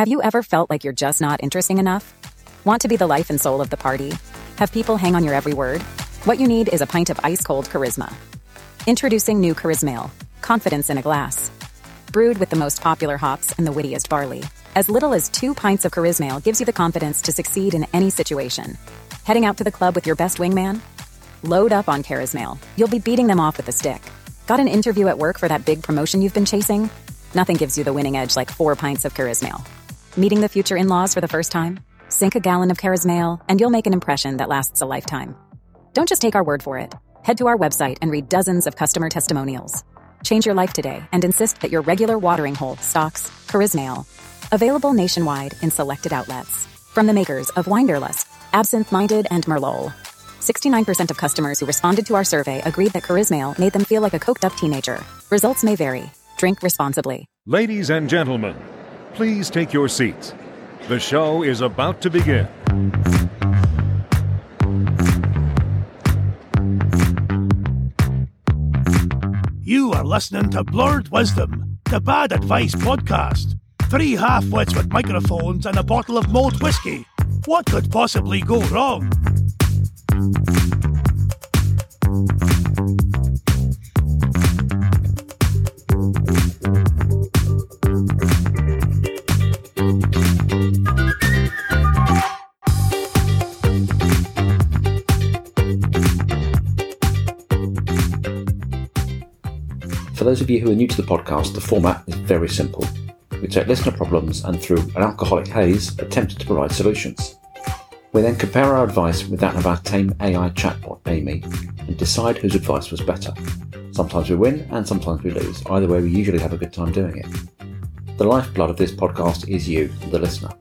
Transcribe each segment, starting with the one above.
Have you ever felt like you're just not interesting enough? Want to be the life and soul of the party? Have people hang on your every word? What you need is a pint of ice cold charisma. Introducing new Charismale, confidence in a glass. Brewed with the most popular hops and the wittiest barley. As little as two pints of Charismale gives you the confidence to succeed in any situation. Heading out to the club with your best wingman? Load up on Charismale. You'll be beating them off with a stick. Got an interview at work for that big promotion you've been chasing? Nothing gives you the winning edge like four pints of Charismale. Meeting the future in laws for the first time? Sink a gallon of Charismale, and you'll make an impression that lasts a lifetime. Don't just take our word for it. Head to our website and read dozens of customer testimonials. Change your life today and insist that your regular watering hole stocks Charismale. Available nationwide in selected outlets. From the makers of Winderlust, Absinthe Minded, and Merlot. 69% of customers who responded to our survey agreed that Charismale made them feel like a coked up teenager. Results may vary. Drink responsibly. Ladies and gentlemen, please take your seats. The show is about to begin. You are listening to Blurred Wisdom, the Bad Advice podcast. Three half wits with microphones and a bottle of malt whiskey. What could possibly go wrong? Those of you who are new to the podcast, the format is very simple. We take listener problems and, through an alcoholic haze, attempt to provide solutions. We then compare our advice with that of our tame AI chatbot, Amy, and decide whose advice was better. Sometimes we win and sometimes we lose. Either way, we usually have a good time doing it. The lifeblood of this podcast is you, the listener.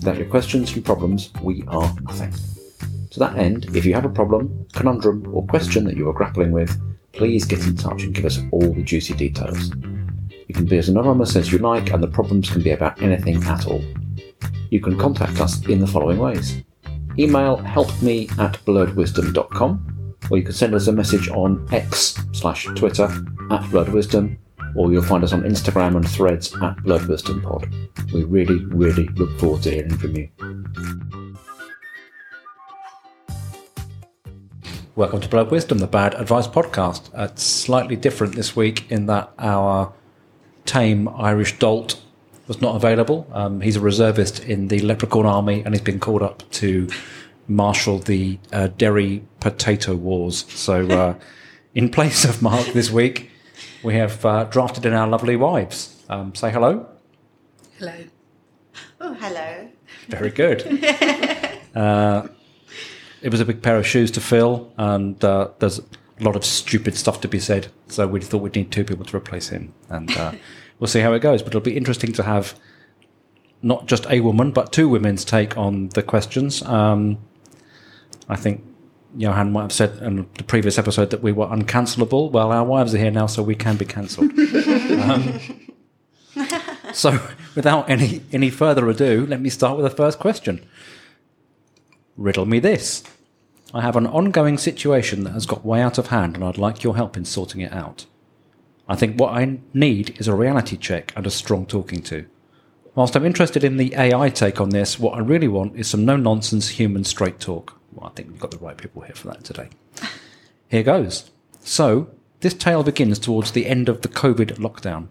Without your questions and problems, we are nothing. To that end, if you have a problem, conundrum, or question that you are grappling with, please get in touch and give us all the juicy details. You can be as anonymous as you like, and the problems can be about anything at all. You can contact us in the following ways email helpme at blurredwisdom.com, or you can send us a message on X slash Twitter at blurredwisdom, or you'll find us on Instagram and threads at blurredwisdompod. We really, really look forward to hearing from you. Welcome to Blurred Wisdom, the Bad Advice podcast. Uh, it's slightly different this week in that our tame Irish dolt was not available. Um, he's a reservist in the Leprechaun Army and he's been called up to marshal the uh, Derry Potato Wars. So, uh, in place of Mark this week, we have uh, drafted in our lovely wives. Um, say hello. Hello. Oh, hello. Very good. It was a big pair of shoes to fill, and uh, there's a lot of stupid stuff to be said. So we thought we'd need two people to replace him, and uh, we'll see how it goes. But it'll be interesting to have not just a woman, but two women's take on the questions. Um, I think Johan might have said in the previous episode that we were uncancelable. Well, our wives are here now, so we can be cancelled. um, so, without any any further ado, let me start with the first question. Riddle me this. I have an ongoing situation that has got way out of hand, and I'd like your help in sorting it out. I think what I need is a reality check and a strong talking to. Whilst I'm interested in the AI take on this, what I really want is some no nonsense human straight talk. Well, I think we've got the right people here for that today. Here goes. So, this tale begins towards the end of the COVID lockdown.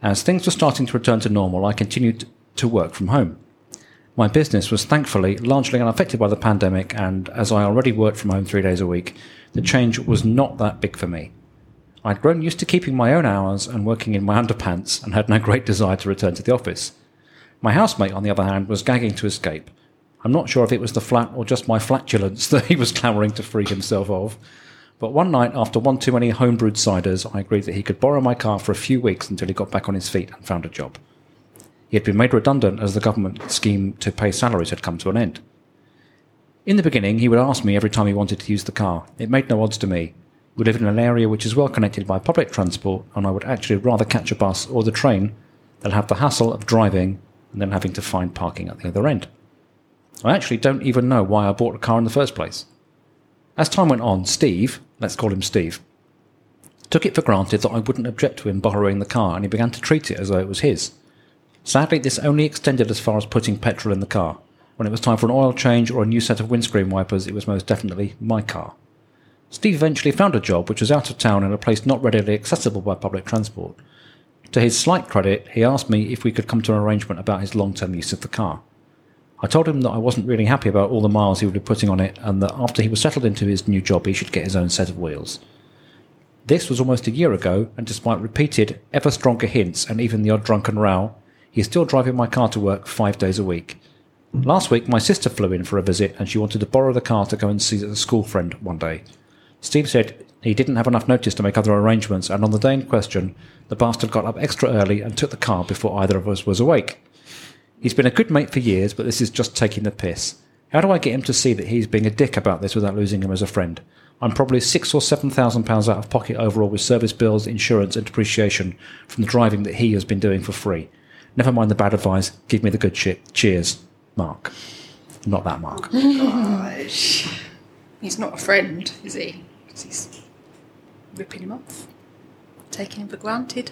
As things were starting to return to normal, I continued to work from home. My business was thankfully largely unaffected by the pandemic, and as I already worked from home three days a week, the change was not that big for me. I'd grown used to keeping my own hours and working in my underpants and had no great desire to return to the office. My housemate, on the other hand, was gagging to escape. I'm not sure if it was the flat or just my flatulence that he was clamouring to free himself of. But one night, after one too many homebrewed ciders, I agreed that he could borrow my car for a few weeks until he got back on his feet and found a job. He had been made redundant as the government scheme to pay salaries had come to an end. In the beginning, he would ask me every time he wanted to use the car. It made no odds to me. We lived in an area which is well connected by public transport, and I would actually rather catch a bus or the train than have the hassle of driving and then having to find parking at the other end. I actually don't even know why I bought a car in the first place. As time went on, Steve, let's call him Steve, took it for granted that I wouldn't object to him borrowing the car, and he began to treat it as though it was his. Sadly, this only extended as far as putting petrol in the car. When it was time for an oil change or a new set of windscreen wipers, it was most definitely my car. Steve eventually found a job which was out of town in a place not readily accessible by public transport. To his slight credit, he asked me if we could come to an arrangement about his long term use of the car. I told him that I wasn't really happy about all the miles he would be putting on it and that after he was settled into his new job, he should get his own set of wheels. This was almost a year ago, and despite repeated, ever stronger hints and even the odd drunken row, he is still driving my car to work five days a week. Last week, my sister flew in for a visit and she wanted to borrow the car to go and see a school friend one day. Steve said he didn't have enough notice to make other arrangements, and on the day in question, the bastard got up extra early and took the car before either of us was awake. He's been a good mate for years, but this is just taking the piss. How do I get him to see that he's being a dick about this without losing him as a friend? I'm probably six or seven thousand pounds out of pocket overall with service bills, insurance, and depreciation from the driving that he has been doing for free. Never mind the bad advice. Give me the good shit. Cheers, Mark. Not that Mark. Oh, gosh. He's not a friend, is he? 'Cause he's ripping him off, taking him for granted.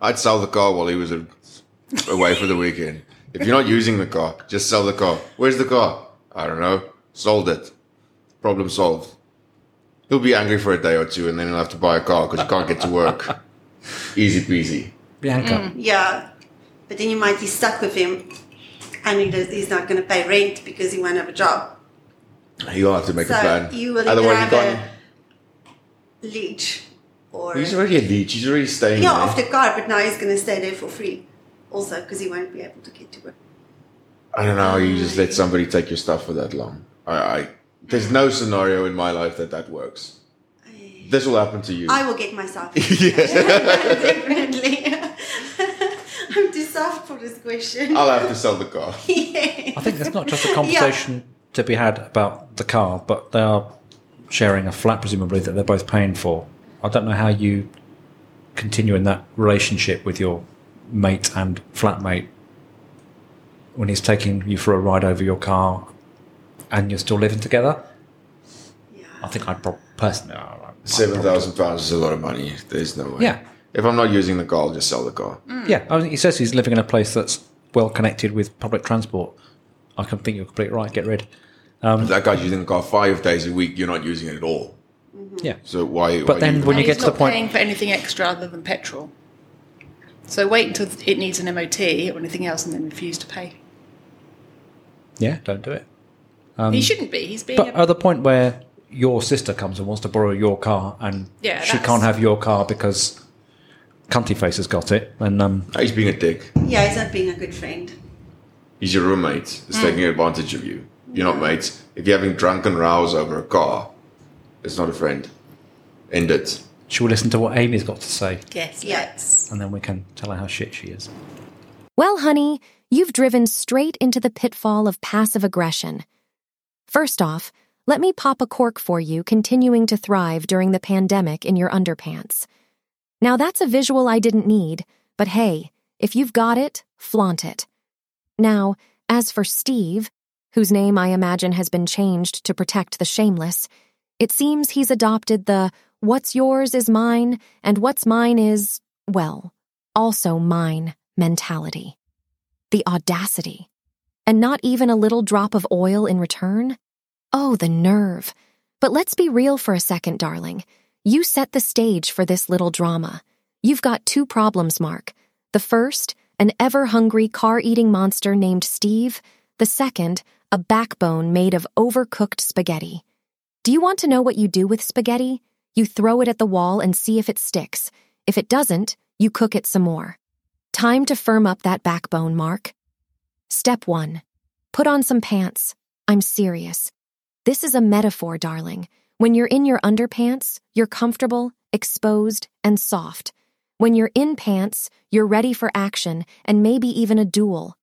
I'd sell the car while he was a- away for the weekend. If you're not using the car, just sell the car. Where's the car? I don't know. Sold it. Problem solved. He'll be angry for a day or two and then he'll have to buy a car because he can't get to work. Easy peasy. Bianca. Mm, yeah, but then you might be stuck with him and he does, he's not going to pay rent because he won't have a job. You'll have to make So a plan. you will Otherwise, either you have can't. a leech or. He's already a leech. He's already staying yeah, there. off the card, but now he's going to stay there for free also because he won't be able to get to work. I don't know how you just let um, somebody take your stuff for that long. I, I there's no scenario in my life that that works. This will happen to you. I will get myself. Definitely. I'm too soft for this question. I'll have to sell the car. I think there's not just a conversation to be had about the car, but they are sharing a flat, presumably, that they're both paying for. I don't know how you continue in that relationship with your mate and flatmate when he's taking you for a ride over your car and you're still living together. Yeah. I think I'd prob- personally. I- I- I'd Seven probably- thousand pounds is a lot of money. There's no way. Yeah. If I'm not using the car, I'll just sell the car. Mm. Yeah, I mean, he says he's living in a place that's well connected with public transport. I can think you're completely right. Get rid. Um, if that guy's using the car five days a week, you're not using it at all. Mm-hmm. Yeah. So why? But why then even- when you get to the point- paying for anything extra other than petrol. So wait until it needs an MOT or anything else, and then refuse to pay. Yeah, don't do it. Um, he shouldn't be. He's being. But a, at the point where your sister comes and wants to borrow your car and Yeah, she can't have your car because Cunty Face has got it, then um, he's being a dick. Yeah, he's not being a good friend. He's your roommate. He's taking advantage of you. You're not mates. If you're having drunken rows over a car, it's not a friend. End it. she'll listen to what Amy's got to say yes, Yes. and then we can tell her how shit she is. Well, honey, you've driven straight into the pitfall of passive aggression. First off, let me pop a cork for you continuing to thrive during the pandemic in your underpants. Now, that's a visual I didn't need, but hey, if you've got it, flaunt it. Now, as for Steve, whose name I imagine has been changed to protect the shameless, it seems he's adopted the what's yours is mine and what's mine is, well, also mine mentality. The audacity. And not even a little drop of oil in return? Oh, the nerve. But let's be real for a second, darling. You set the stage for this little drama. You've got two problems, Mark. The first, an ever hungry car eating monster named Steve. The second, a backbone made of overcooked spaghetti. Do you want to know what you do with spaghetti? You throw it at the wall and see if it sticks. If it doesn't, you cook it some more. Time to firm up that backbone, Mark. Step 1. Put on some pants. I'm serious. This is a metaphor, darling. When you're in your underpants, you're comfortable, exposed, and soft. When you're in pants, you're ready for action and maybe even a duel.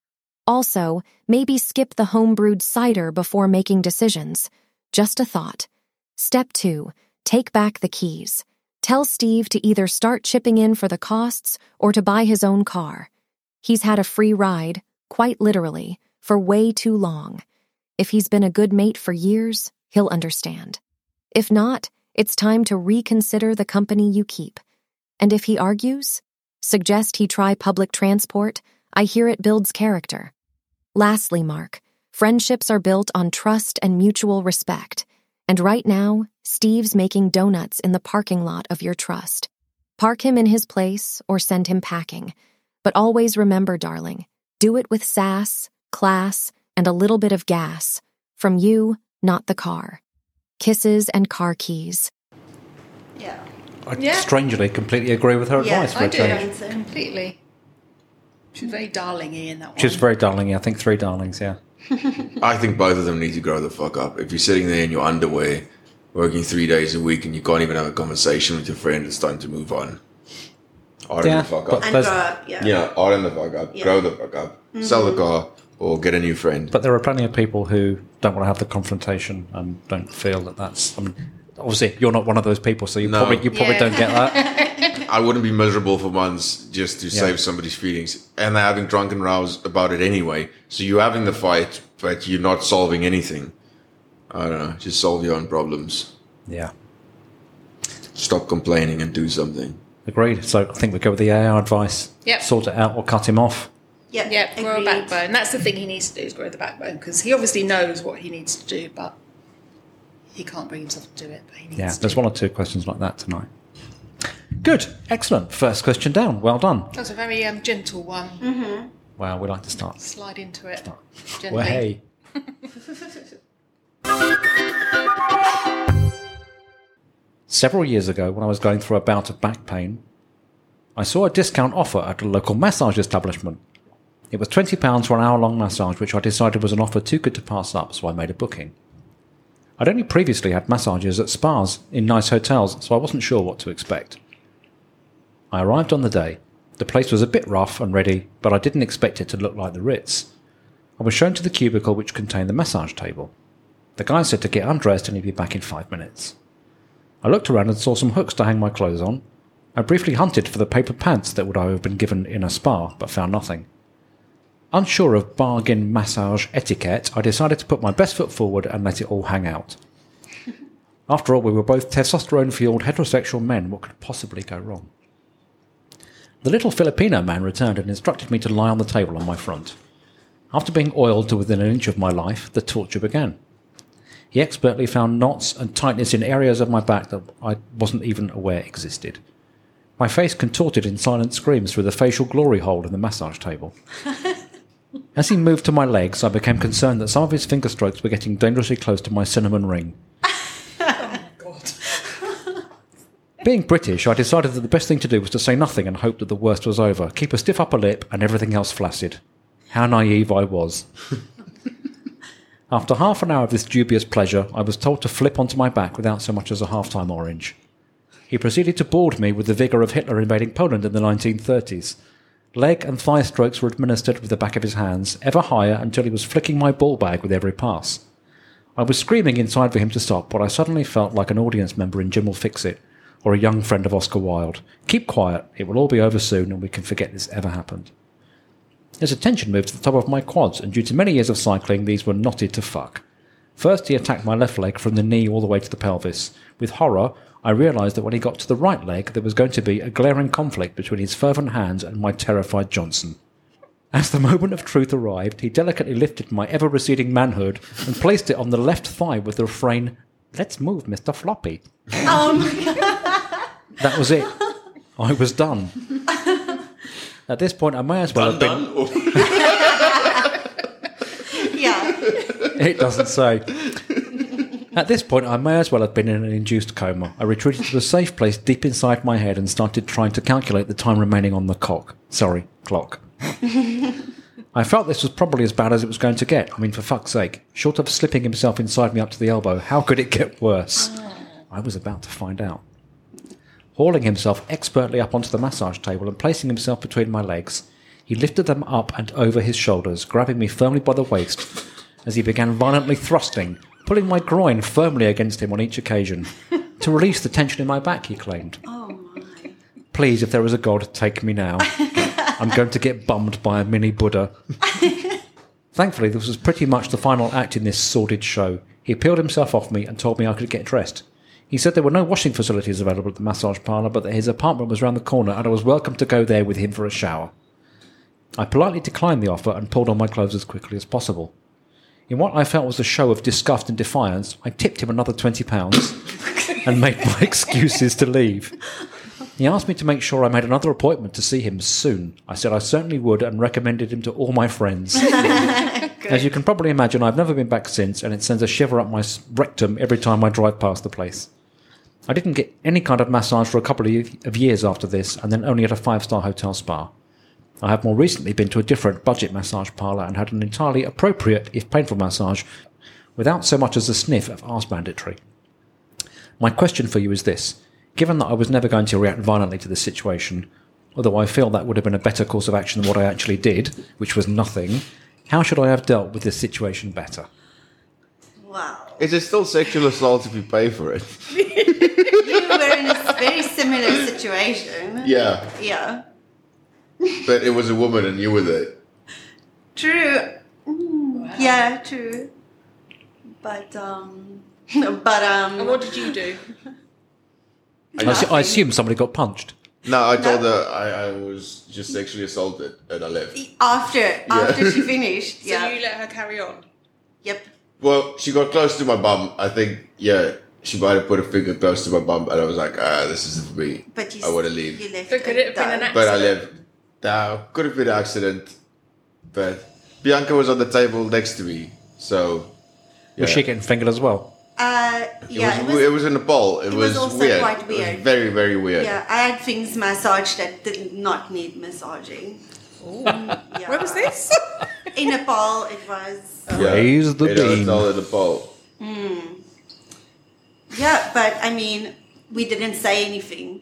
Also, maybe skip the homebrewed cider before making decisions. Just a thought. Step 2. Take back the keys. Tell Steve to either start chipping in for the costs or to buy his own car. He's had a free ride, quite literally, for way too long. If he's been a good mate for years, he'll understand. If not, it's time to reconsider the company you keep. And if he argues, suggest he try public transport, I hear it builds character. Lastly, Mark, friendships are built on trust and mutual respect. And right now, Steve's making donuts in the parking lot of your trust. Park him in his place or send him packing. But always remember, darling, do it with sass, class, and a little bit of gas. From you, not the car. Kisses and car keys. Yeah. I Yeah. strangely completely agree with her Yeah, advice for I a do change. so. completely. She's very darlingy in that one. She was very darling. I think three darlings. Yeah. I think both of them need to grow the fuck up. If you're sitting there in your underwear, working three days a week, and you can't even have a conversation with your friend, it's time to move on. Iron Yeah, the fuck but- up. And There's- grow up, yeah. Yeah, iron the fuck up. Yeah. Grow the fuck up. Sell the mm-hmm. car or get a new friend. But there are plenty of people who don't want to have the confrontation and don't feel that that's. I mean, obviously, you're not one of those people, so you No. probably you probably Yeah. don't get that. I wouldn't be miserable for months just to Yeah. save somebody's feelings. And they're having drunken rows about it anyway. So you're having the fight, but you're not solving anything. I don't know. Just solve your own problems. yeah. Stop complaining and do something. Agreed. So I think we go with the AR advice. Yep. Sort it out or cut him off. Yeah, Yeah, grow a backbone. That's the thing he needs to do is grow the backbone because he obviously knows what he needs to do, but he can't bring himself to do it. But he needs Yeah. to. There's one or two questions like that tonight. Good. Excellent. First question down. Well done. That was a very um, gentle one. Wow. We like to start. Slide into it gently. Well, hey. Several years ago, when I was going through a bout of back pain, I saw a discount offer at a local massage establishment. It was £20 for an hour long massage, which I decided was an offer too good to pass up, so I made a booking. I'd only previously had massages at spas in nice hotels, so I wasn't sure what to expect. I arrived on the day. The place was a bit rough and ready, but I didn't expect it to look like the Ritz. I was shown to the cubicle which contained the massage table. The guy said to get undressed and he'd be back in five minutes. I looked around and saw some hooks to hang my clothes on. I briefly hunted for the paper pants that would I have been given in a spa, but found nothing. Unsure of bargain massage etiquette, I decided to put my best foot forward and let it all hang out. After all, we were both testosterone fueled heterosexual men. What could possibly go wrong? The little Filipino man returned and instructed me to lie on the table on my front. After being oiled to within an inch of my life, the torture began. He expertly found knots and tightness in areas of my back that I wasn't even aware existed. My face contorted in silent screams through the facial glory hole in the massage table. As he moved to my legs, I became concerned that some of his finger strokes were getting dangerously close to my cinnamon ring. Being British, I decided that the best thing to do was to say nothing and hope that the worst was over, keep a stiff upper lip, and everything else flaccid. How naive I was. After half an hour of this dubious pleasure, I was told to flip onto my back without so much as a half-time orange. He proceeded to board me with the vigour of Hitler invading Poland in the 1930s. Leg and thigh strokes were administered with the back of his hands, ever higher until he was flicking my ball bag with every pass. I was screaming inside for him to stop, but I suddenly felt like an audience member in Jim'll Fix It, or a young friend of Oscar Wilde. Keep quiet, it will all be over soon, and we can forget this ever happened. His attention moved to the top of my quads, and due to many years of cycling, these were knotted to fuck. First, he attacked my left leg from the knee all the way to the pelvis. With horror, I realised that when he got to the right leg, there was going to be a glaring conflict between his fervent hands and my terrified Johnson. As the moment of truth arrived, he delicately lifted my ever receding manhood and placed it on the left thigh with the refrain, Let's move, Mr. Floppy. Oh my god. That was it. I was done. At this point, I may as well have been. Done, Yeah. It doesn't say. At this point, I may as well have been in an induced coma. I retreated to a safe place deep inside my head and started trying to calculate the time remaining on the cock. Sorry, clock. I felt this was probably as bad as it was going to get. I mean, for fuck's sake. Short of slipping himself inside me up to the elbow, how could it get worse? Oh. I was about to find out. Hauling himself expertly up onto the massage table and placing himself between my legs, he lifted them up and over his shoulders, grabbing me firmly by the waist as he began violently thrusting, pulling my groin firmly against him on each occasion. to release the tension in my back, he claimed. Oh my. Please, if there is a God, take me now. I'm going to get bummed by a mini Buddha. Thankfully, this was pretty much the final act in this sordid show. He peeled himself off me and told me I could get dressed. He said there were no washing facilities available at the massage parlour, but that his apartment was round the corner and I was welcome to go there with him for a shower. I politely declined the offer and pulled on my clothes as quickly as possible. In what I felt was a show of disgust and defiance, I tipped him another £20 and made my excuses to leave. He asked me to make sure I made another appointment to see him soon. I said I certainly would and recommended him to all my friends. As you can probably imagine, I've never been back since, and it sends a shiver up my rectum every time I drive past the place. I didn't get any kind of massage for a couple of years after this, and then only at a five star hotel spa. I have more recently been to a different budget massage parlour and had an entirely appropriate, if painful, massage without so much as a sniff of arse banditry. My question for you is this Given that I was never going to react violently to this situation, although I feel that would have been a better course of action than what I actually did, which was nothing, how should I have dealt with this situation better? Wow. Is it still sexual assault if you pay for it? You were in a very similar situation. Yeah, Yeah. But it was a woman and you were there. True. Mm, Yeah, true. But um but um And what did you do? I, assu- I assume somebody got punched. No, I told her I, I was just sexually assaulted and I left. after after she finished. So Yeah. you let her carry on. Yep. Well, she got close to my bum. I think, yeah, she might have put a finger close to my bum, and I was like, ah, this isn't for me. But you I want to leave. You left But could it have been an accident? But I left. Now, could have been an accident, but Bianca was on the table next to me, so. Yeah. Was she getting fingered as well? Uh, It, yeah, was, it was in Nepal. It, it was, was also weird. quite It was weird. very, very weird. yeah. I had things massaged that did not need massaging. Yeah. Where was this? In Nepal, it was. Raise the in a beam. hotel in Nepal. Yeah, but I mean, we didn't say anything.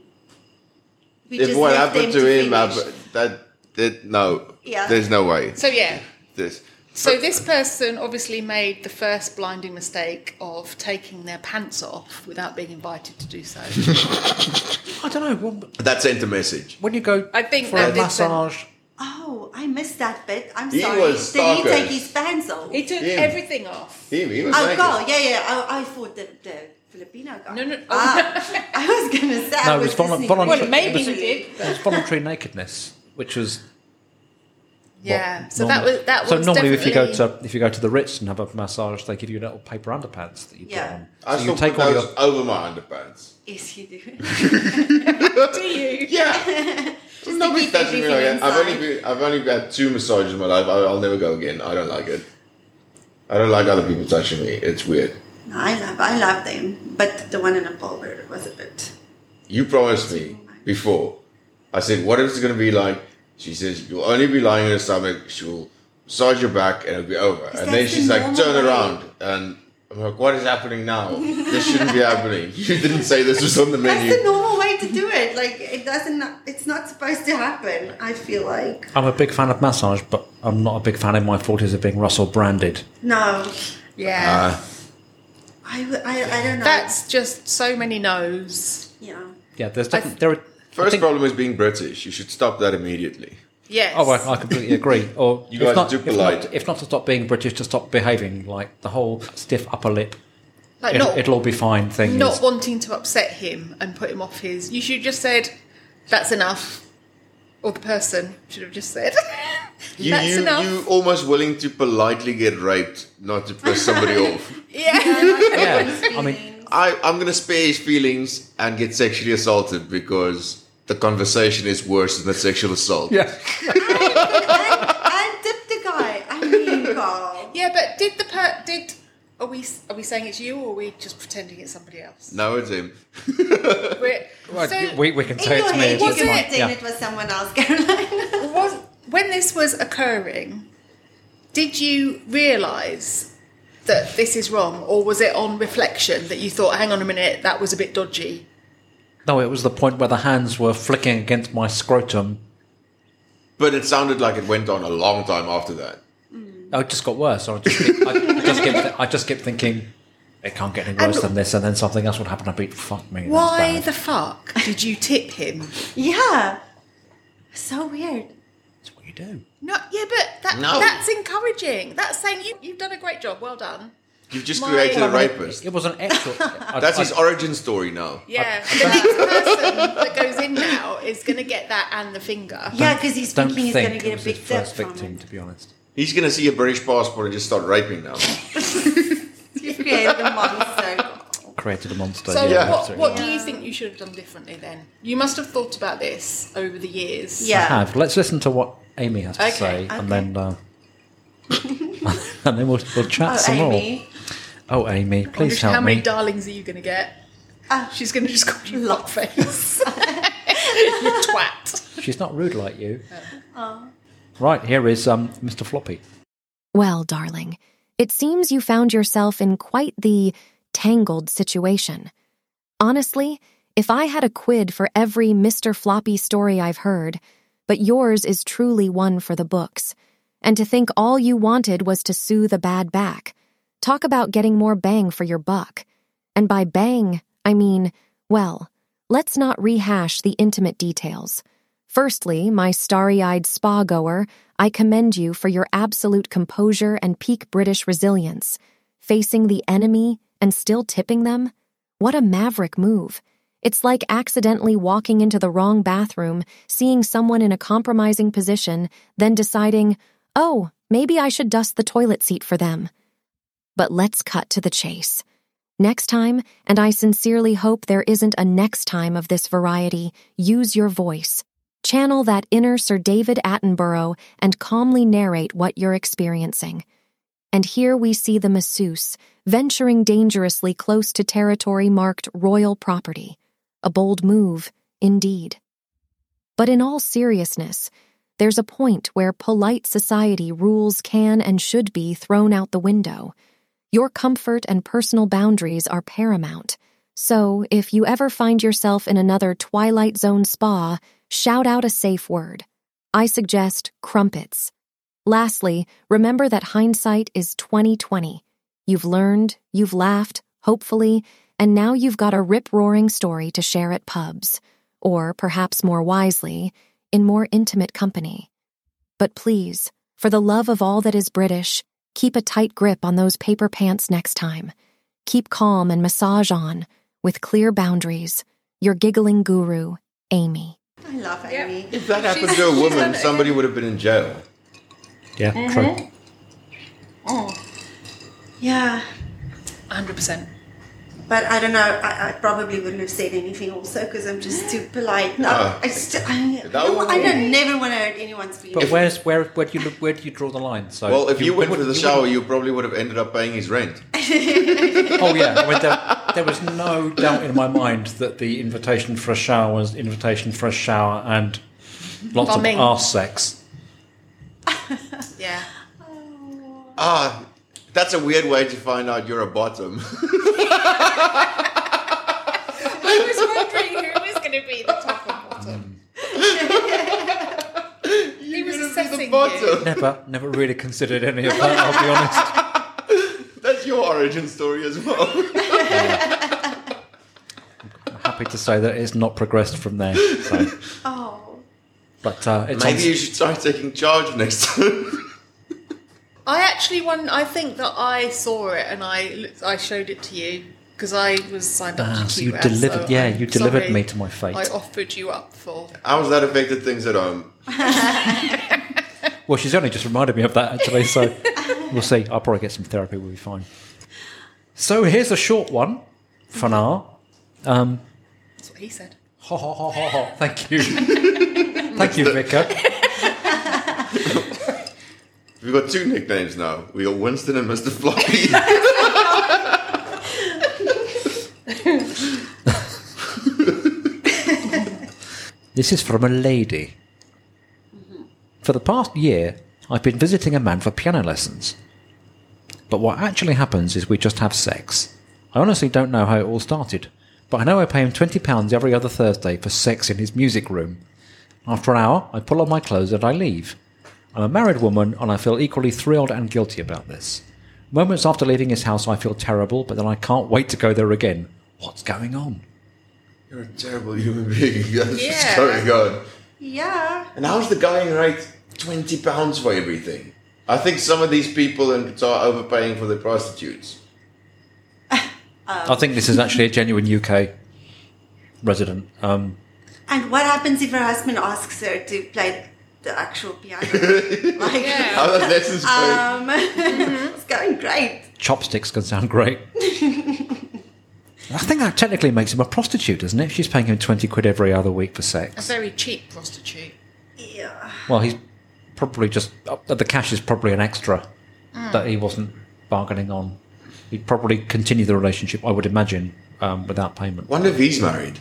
We If what left happened them to him, finish. happened, that, that, no. Yeah. There's no way. so yeah. This. So this person obviously made the first blinding mistake of taking their pants off without being invited to do so. I don't know. When, That sent a message. when you go I think for that a did massage, Oh, I missed that bit. I'm He sorry. was Did he stalker. take his pants off? he took Him. everything off. He, he was Oh, naked. God, yeah, yeah. I, I thought the, the Filipino guy. No, no. Ah, I was gonna say. I No, it was was volu- listening voluntary- Well, maybe he did. it was voluntary nakedness, which was Yeah. what, So that was that So was normally, if you go to if you go to the Ritz and have a massage, they give you little paper underpants that you Yeah. put on. I So still you take put all those your over my underpants. Yes, you do. do you? Yeah. Just Nobody's to keep touching me everything like. I've only been, I've only had two massages in my life. I, I'll never go again. I don't like it. I don't like other people touching me. It's weird. No, I love, I love them, but the one in Nepal where it was a bit. You promised me before. I said, "What is it going to be like?" She says, "You'll only be lying on your stomach. She'll massage your back, and it'll be over." And then that's the she's like, "Turn way. around," and I'm like, "What is happening now? this shouldn't be happening. You didn't say this was on the menu. That's the normal way to do it. Like it doesn't. It's not supposed to happen. I feel like I'm a big fan of massage, but I'm not a big fan in my 40s of being Russell branded. no. Yeah. Uh, I, w- I, I don't know. That's just so many no's. yeah. Yeah, there's definitely, there are. I First think- problem is being British. You should stop that immediately. Yes. Oh, I, I completely agree. Or You if guys not, are too if not- polite. If not, to stop being British, to stop behaving like the whole stiff upper lip. like It'll, not it'll all be fine thing. not is- wanting to upset him and put him off his. You should just said, "That's enough," or the person should have just said, You, "That's you, enough." you almost willing to politely get raped, not to piss somebody off. yeah. yeah, I mean, I, I'm going to spare his feelings and get sexually assaulted because the conversation is worse than the sexual assault. yeah. I tipped the guy. I mean, Carl. yeah, but did the per did are we are we saying it's you or are we just pretending it's somebody else? No, it's him. We're, Well, so we, we can In say it's me. head, It's you just can fine. pretend Yeah. it was someone else, Caroline. was when this was occurring, did you realise that this is wrong, or was it on reflection that you thought, "Hang on a minute, that was a bit dodgy"? No, it was the point where the hands were flicking against my scrotum. But it sounded like it went on a long time after that. Mm. Oh, it just got worse. I just, kept, I just kept, I just kept thinking, it can't get any worse And- than this, and then something else would happen. I'd be, fuck me. that's Why bad." the fuck did you tip him? yeah. So weird. That's what you do. No, yeah, but that, No. that's encouraging. That's saying you, you've done a great job. Well done. You've just My- created a Well, I mean, rapist. It was an extra. I- That's I- his origin story now. Yeah, the next person that goes in now is going to get that and the finger. Yeah, because he's don't thinking he's going to think get a was big his first from victim, it. to be honest. He's going to see a British passport and just start raping now. You've created a monster. Created a monster. So, Yeah. what, what do you think you should have done differently then? You must have thought about this over the years. I Yeah. have. Let's listen to what Amy has to Okay, say, okay. and then uh, and then we'll, we'll chat Oh, some Amy. More. Oh, Amy, I wonder please how help many darlings are you going to get? Ah. She's going to just call you fuckface. you twat. She's not rude like you. Right, here is um, Mr. Floppy. Well, darling, it seems you found yourself in quite the tangled situation. Honestly, if I had a quid for every Mr. Floppy story I've heard, but yours is truly one for the books. And to think all you wanted was to soothe a bad back. Talk about getting more bang for your buck. And by bang, I mean, well, let's not rehash the intimate details. Firstly, my starry eyed spa goer, I commend you for your absolute composure and peak British resilience. Facing the enemy and still tipping them? What a maverick move. It's like accidentally walking into the wrong bathroom, seeing someone in a compromising position, then deciding, oh, maybe I should dust the toilet seat for them. But let's cut to the chase. Next time, and I sincerely hope there isn't a next time of this variety, use your voice. Channel that inner Sir David Attenborough and calmly narrate what you're experiencing. And here we see the masseuse venturing dangerously close to territory marked royal property. A bold move, indeed. But in all seriousness, there's a point where polite society rules can and should be thrown out the window. Your comfort and personal boundaries are paramount. So, if you ever find yourself in another Twilight Zone spa, shout out a safe word. I suggest crumpets. Lastly, remember that hindsight is 2020. You've learned, you've laughed, hopefully, and now you've got a rip-roaring story to share at pubs, or perhaps more wisely, in more intimate company. But please, for the love of all that is British, keep a tight grip on those paper pants next time. Keep calm and massage on, with clear boundaries. Your giggling guru, Amy. I love Amy. If that happened She's- to a she's done woman, it somebody would have been in jail. Yeah, true. Mm-hmm. Oh. Yeah. 100%. But I don't know. I, I probably wouldn't have said anything also because I'm just too polite. No, No. I, just, I, No. I don't never want to hurt anyone's feelings. But where's where where do you look, where do you draw the line? So Well, if you, went for the you shower, wouldn't- you probably would have ended up paying his rent. Oh yeah, I mean, there, there was no doubt in my mind that the invitation for a shower was invitation for a shower and lots Bumming. of arse sex. Yeah. Ah, that's a weird way to find out you're a bottom. I was wondering who was going to be the top and bottom. he was assessing you. bottom. Never, never really considered any of that. I'll be honest. That's your origin story as well. I'm happy to say that it's not progressed from there. So, oh, but uh, it's Maybe on- you should try taking charge next time. I actually won. I think that I saw it and I looked- I showed it to you because I was signed up Ah, to so you delivered- so yeah, I'm you delivered sorry me to my fate. I offered you up for. How has that affected things at home? well, she's only just reminded me of that actually. So we'll see. I'll probably get some therapy. We'll be fine. So here's a short one for now. Um, That's what he said. Ha ha ha ha ha. Thank you. Thank you, Vicar. We've got two nicknames now. We got Winston and Mr. Floppy. This is from a lady. Mm-hmm. For the past year, I've been visiting a man for piano lessons. But what actually happens is we just have sex. I honestly don't know how it all started, but I know I pay him £20 every other Thursday for sex in his music room. After an hour, I pull on my clothes and I leave. I'm a married woman and I feel equally thrilled and guilty about this. Moments after leaving his house, I feel terrible, but then I can't wait to go there again. What's going on? You're a terrible human being. That's Yeah. what's going on. yeah. And how's the going rate? £20 for everything. I think some of these people in Qatar are overpaying for the prostitutes. I think this is actually a genuine UK resident. Um, And what happens if her husband asks her to play the actual piano? like, How does lessons go? um, it's going great. chopsticks can sound great. I think that technically makes him a prostitute, doesn't it? She's paying him 20 quid every other week for sex. A sex. very cheap prostitute. Yeah. Well, he's probably just. Uh, the cash is probably an extra that he wasn't bargaining on. He'd probably continue the relationship, I would imagine, um, without payment. Wonder if he's married.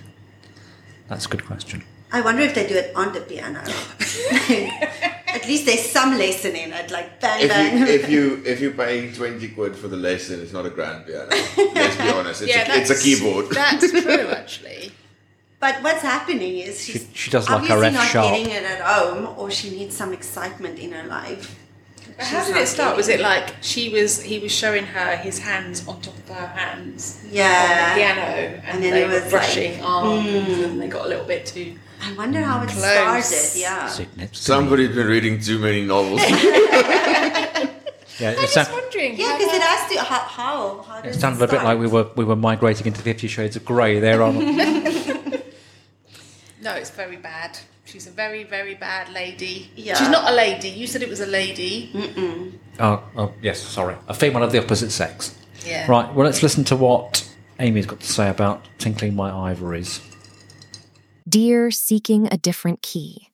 That's a good question. I wonder if they do it on the piano. At least there's some lesson in it, like bang If bang. you if you if you're paying twenty quid for the lesson, it's not a grand piano. Let's be honest. It's, Yeah, a, it's a keyboard. That's true, actually. But what's happening is she's she does like obviously F not sharp. getting it at home, or she needs some excitement in her life. But How did it start? Was it like she was? He was showing her his hands on top of her hands Yeah. on the piano, and, And then they it were was brushing like, arms, hmm. and they got a little bit too. I wonder how it Close. started. Yeah. Sit next to Somebody's been reading too many novels. Yeah, I'm just sound, wondering. Yeah, because it that- has to. How? How, how does it sounded a bit like we were we were migrating into Fifty Shades of Grey there on. No, it's very bad. She's a very, very bad lady. Yeah. She's not a lady. You said it was a lady. oh, oh, yes, sorry. A female of the opposite sex. Yeah. Right, well, let's listen to what Amy's got to say about tinkling my ivories. Dear seeking a different key.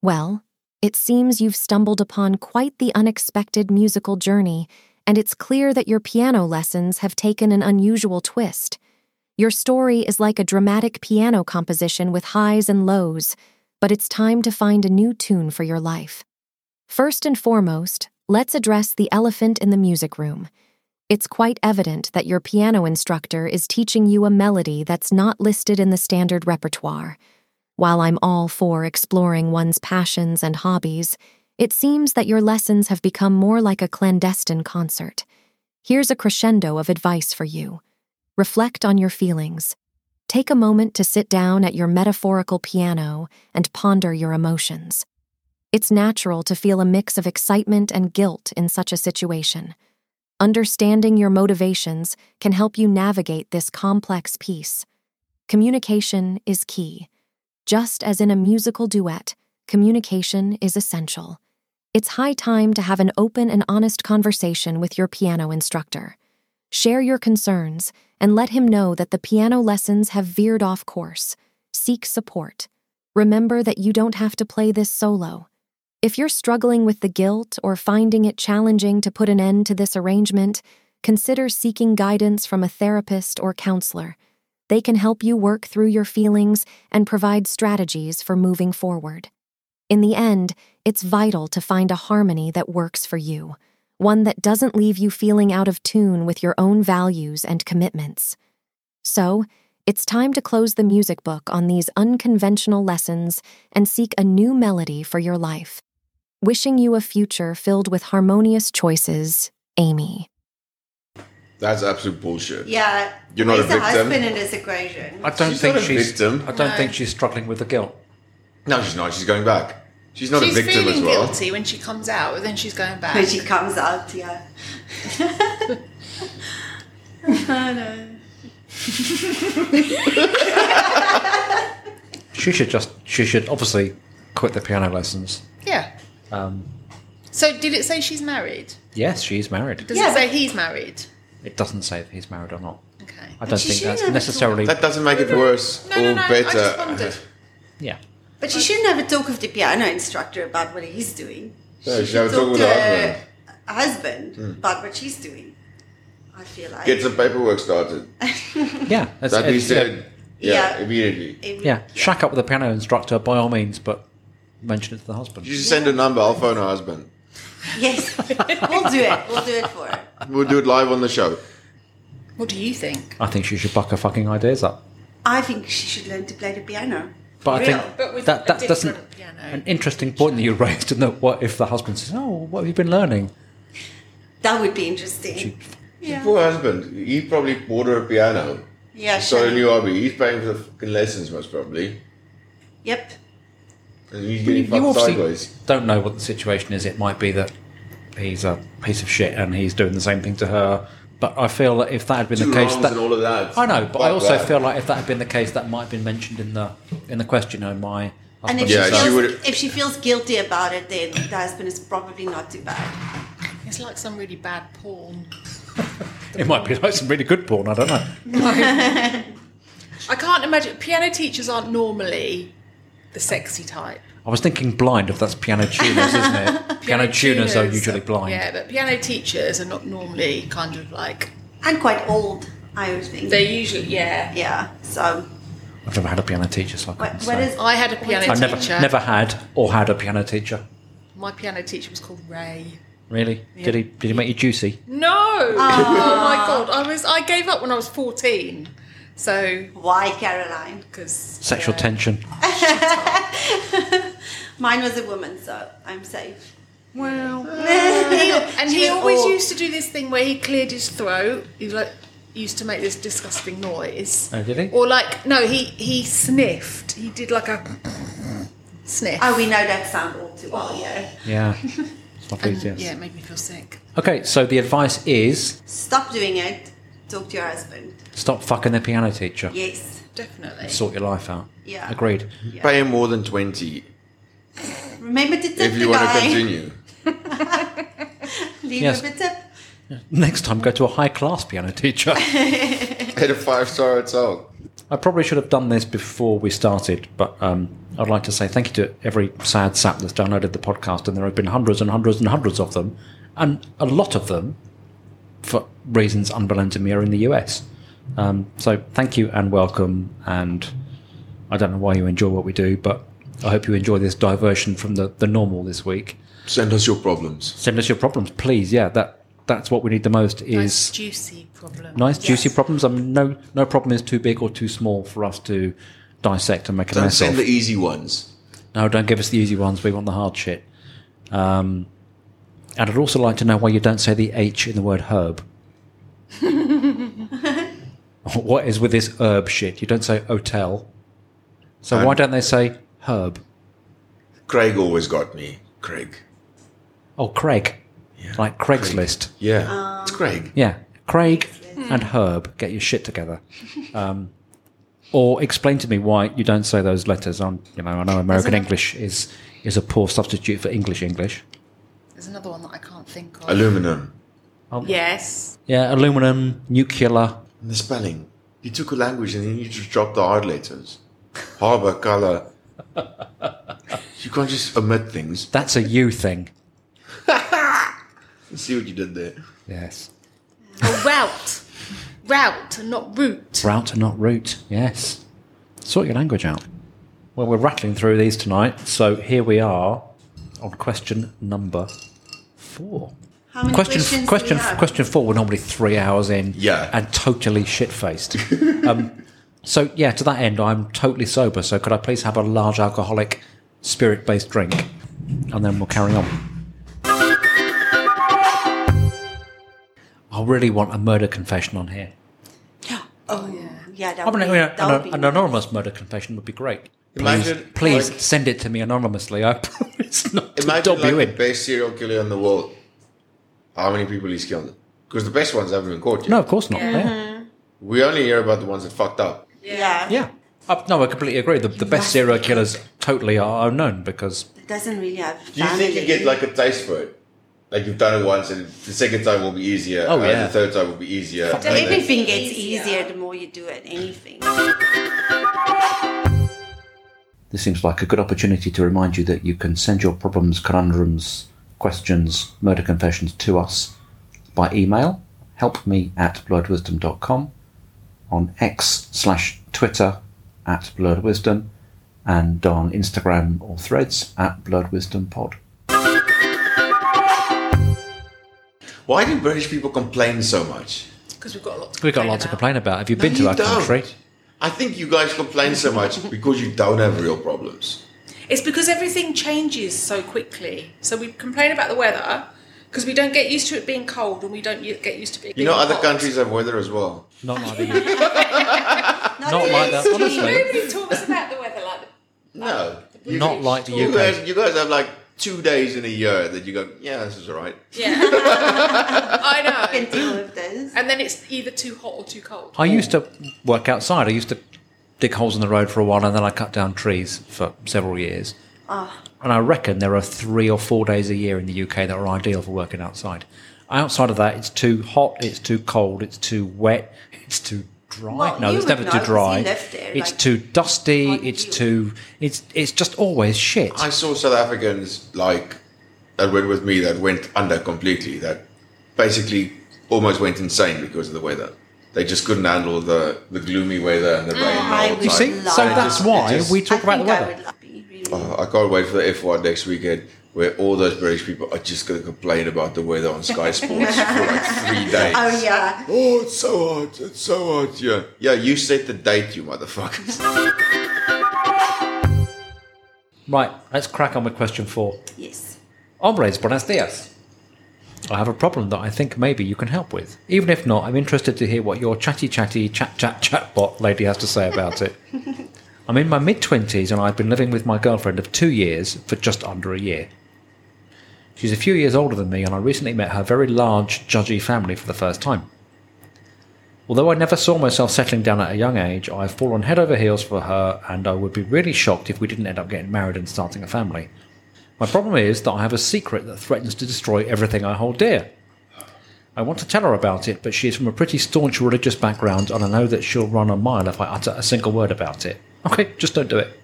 Well, it seems you've stumbled upon quite the unexpected musical journey, and it's clear that your piano lessons have taken an unusual twist. Your story is like a dramatic piano composition with highs and lows, but it's time to find a new tune for your life. First and foremost, let's address the elephant in the music room. It's quite evident that your piano instructor is teaching you a melody that's not listed in the standard repertoire. While I'm all for exploring one's passions and hobbies, it seems that your lessons have become more like a clandestine concert. Here's a crescendo of advice for you. Reflect on your feelings. Take a moment to sit down at your metaphorical piano and ponder your emotions. It's natural to feel a mix of excitement and guilt in such a situation. Understanding your motivations can help you navigate this complex piece. Communication is key. Just as in a musical duet, communication is essential. It's high time to have an open and honest conversation with your piano instructor. Share your concerns and let him know that the piano lessons have veered off course. Seek support. Remember that you don't have to play this solo. If you're struggling with the guilt or finding it challenging to put an end to this arrangement, consider seeking guidance from a therapist or counselor. They can help you work through your feelings and provide strategies for moving forward. In the end, it's vital to find a harmony that works for you, one that doesn't leave you feeling out of tune with your own values and commitments. So, it's time to close the music book on these unconventional lessons and seek a new melody for your life. Wishing you a future filled with harmonious choices, Amy. That's absolute bullshit. Yeah. You're not a victim. husband in this equation? I don't She's think not a she's. victim. I don't think she's struggling with the guilt. No, she's not. She's going back. She's not she's a victim feeling as well. guilty when she comes out, but then she's going back. When she comes out, yeah. I know. She should just. She should obviously quit the piano lessons. yeah. Um, So did it say she's married? yes, she's married. Does Yeah, it say but- he's married? It doesn't say that he's married or not. Okay. I don't she think shouldn't that's have necessarily. That doesn't make it worse No, or no, no. I better. just wondered. Yeah. But she shouldn't have a talk with the piano instructor about what he's doing. No, she should never talk with to her her husband. husband about what she's doing. I feel like. Get some paperwork started. Yeah. That's, That he it's- said. Yeah, Yeah. immediately. It- Yeah. Shack up with the piano instructor by all means, but mention it to the husband. You just send a number. I'll phone her husband. Yes. we'll do it. We'll do it for her. We'll do it live on the show. What do you think? I think she should buck her fucking ideas up. I think she should learn to play the piano. But I Real. think But with that a that doesn't. different piano. An interesting point that you raised, and that what if the husband says, "Oh, what have you been learning?" That would be interesting. Your Poor husband. He probably bought her a piano. Yeah, Started a sure. new hobby. He's paying for the fucking lessons, most probably. Yep. And he's You, getting you fucked obviously sideways. don't know what the situation is. It might be that he's a piece of shit and he's doing the same thing to her, But I feel that if that had been Two the case, that and all of that. I know, but I also that. feel like if that had been the case, that might have been mentioned in the in the question. Oh, my And if, Yeah, she is, uh, she feels, if she feels guilty about it, then the husband is probably not too bad. It's like some really bad porn. it might be like some really good porn. I don't know. I can't imagine. Piano teachers aren't normally the sexy type. I was thinking blind if that's piano tuners, isn't it? piano, tuners are usually blind. Yeah, but piano teachers are not normally kind of like. And quite old, I would think. They're usually yeah. yeah, so I've never had a piano teacher, so I what, couldn't what say. is. I had a piano teacher. I never teacher. never had or had a piano teacher. My piano teacher was called Ray. Really? Did he did he make you juicy? No. Ah. oh my god! I was I gave up when I was fourteen. So Why, Caroline? because Sexual tension. Mine was a woman, so I'm safe. Well, uh, and he always Or- used to do this thing where he cleared his throat. He like used to make this disgusting noise. Oh, did he? Or like no, he he sniffed. He did like a sniff. Oh, we know that sound all too well, yeah. Yeah. It's not And, yes. yeah, it made me feel sick. Okay, so the advice is Stop doing it. Talk to your husband. Stop fucking the piano teacher. Yes. Definitely. Sort your life out. Yeah. Agreed. Pay him more than 20 Remember to tip if the you want to guy. continue. Leave Yes. him a tip. Next time, go to a high class piano teacher. At a five star hotel. I probably should have done this before we started, but um, I'd like to say thank you to every sad sap that's downloaded the podcast, and there have been hundreds and hundreds and hundreds of them, and a lot of them, for reasons unbeknown to me, are in the US. Um, so thank you and welcome, and I don't know why you enjoy what we do, but I hope you enjoy this diversion from the, the normal this week. Send us your problems. Send us your problems, please. Yeah, that that's what we need the most is Nice juicy problem. nice juicy problems. I mean, no no problem is too big or too small for us to dissect and make a Don't mess send of. the easy ones. no, don't give us the easy ones. We want the hard shit. Um, and I'd also like to know why you don't say the H in the word herb. what is with this herb shit? You don't say hotel. So Um, why don't they say herb? Craig always got me. Craig. Oh, Craig. Like Craigslist. Yeah. it's Craig. Yeah, Craig and Herb, get your shit together. Um, or explain to me why you don't say those letters on. You know, I know American English is is a poor substitute for English English. There's another one that I can't think of. Aluminum. yes. Yeah, aluminum, nuclear. And the spelling. You took a language and then you just dropped the hard letters. Harbor, color. You can't just omit things. That's a you thing. See what you did there. Yes. A route. Route and not route. Route and not route. Yes. Sort your language out. Well, we're rattling through these tonight, so here we are on question number four. How many question questions question do we have? question four we're normally three hours in Yeah. and totally shit faced um, so yeah to that end i'm totally sober so could i please have a large alcoholic spirit based drink and then we'll carry on i really want a murder confession on here Oh, yeah. Yeah, that I would mean, be, an, that would an, be an nice. anonymous murder confession would be great please, Imagine, please like- send it to me anonymously i promise not to Imagine dob like you the in best serial killer in the world. How many people he's killed? Because the best ones haven't been caught yet. no of course not yeah. We only hear about the ones that fucked up. Yeah. Yeah. Uh, no, I completely agree. The, the best serial killers totally are unknown because It doesn't really have. Do you think you get like a taste for it? Like you've done it once and the second time will be easier. Oh, uh, yeah. The third time will be easier. and then- Everything gets easier the more you do it. Anything. This seems like a good opportunity to remind you that you can send your problems, conundrums, questions, murder confessions to us by email, helpme at blurredwisdom.com, on X slash Twitter at blurredwisdom, and on Instagram or threads at blurredwisdompod. Why do British people complain so much? Because we've got a lot to we've got complain lots to about. complain about. Have you been No, to you our don't. country? I think you guys complain so much because you don't have real problems. It's because everything changes so quickly. So we complain about the weather because we don't get used to it being cold and we don't get used to it You know, other hot. countries have weather as well. Not like the Not like that, honestly. Nobody talks about the weather like No. You, Not like the you UK. guys, you guys have like two days in a year that you go, yeah, this is all right. Yeah. I I can know. deal with this. And then it's either too hot or too cold. I used to work outside. I used to dig holes in the road for a while, and then I cut down trees for several years. Ah. And I reckon there are three or four days a year in the UK that are ideal for working outside. Outside of that, it's too hot, it's too cold, it's too wet, it's too dry. Well, no, it's never know too 'cause dry. you there, it's like, too dusty. It's you. too. It's it's just always shit. I saw South Africans like that went with me that went under completely. That basically almost went insane because of the weather. They just couldn't handle the, the gloomy weather and the ah, rain. Oh, all the would you see, so It that's just- why just- we talk I about the think I weather. be really. Oh, I can't wait for the F1 next weekend where all those British people are just going to complain about the weather on Sky Sports for like three oh, days. Oh yeah. Oh, it's so hot. It's so hot. Yeah. Yeah, you set the date, you motherfuckers. Right, let's crack on with question four. Yes. Hombres, buenos dias. I have a problem that I think maybe you can help with. Even if not, I'm interested to hear what your chatty chatty chat chat chatbot lady has to say about it. I'm in my mid 20s and I've been living with my girlfriend of two years for just under a year. She's a few years older than me and I recently met her very large, judgy family for the first time. Although I never saw myself settling down at a young age, I've fallen head over heels for her and I would be really shocked if we didn't end up getting married and starting a family. My problem is that I have a secret that threatens to destroy everything I hold dear. I want to tell her about it, but she is from a pretty staunch religious background, and I know that she'll run a mile if I utter a single word about it. Okay, just don't do it.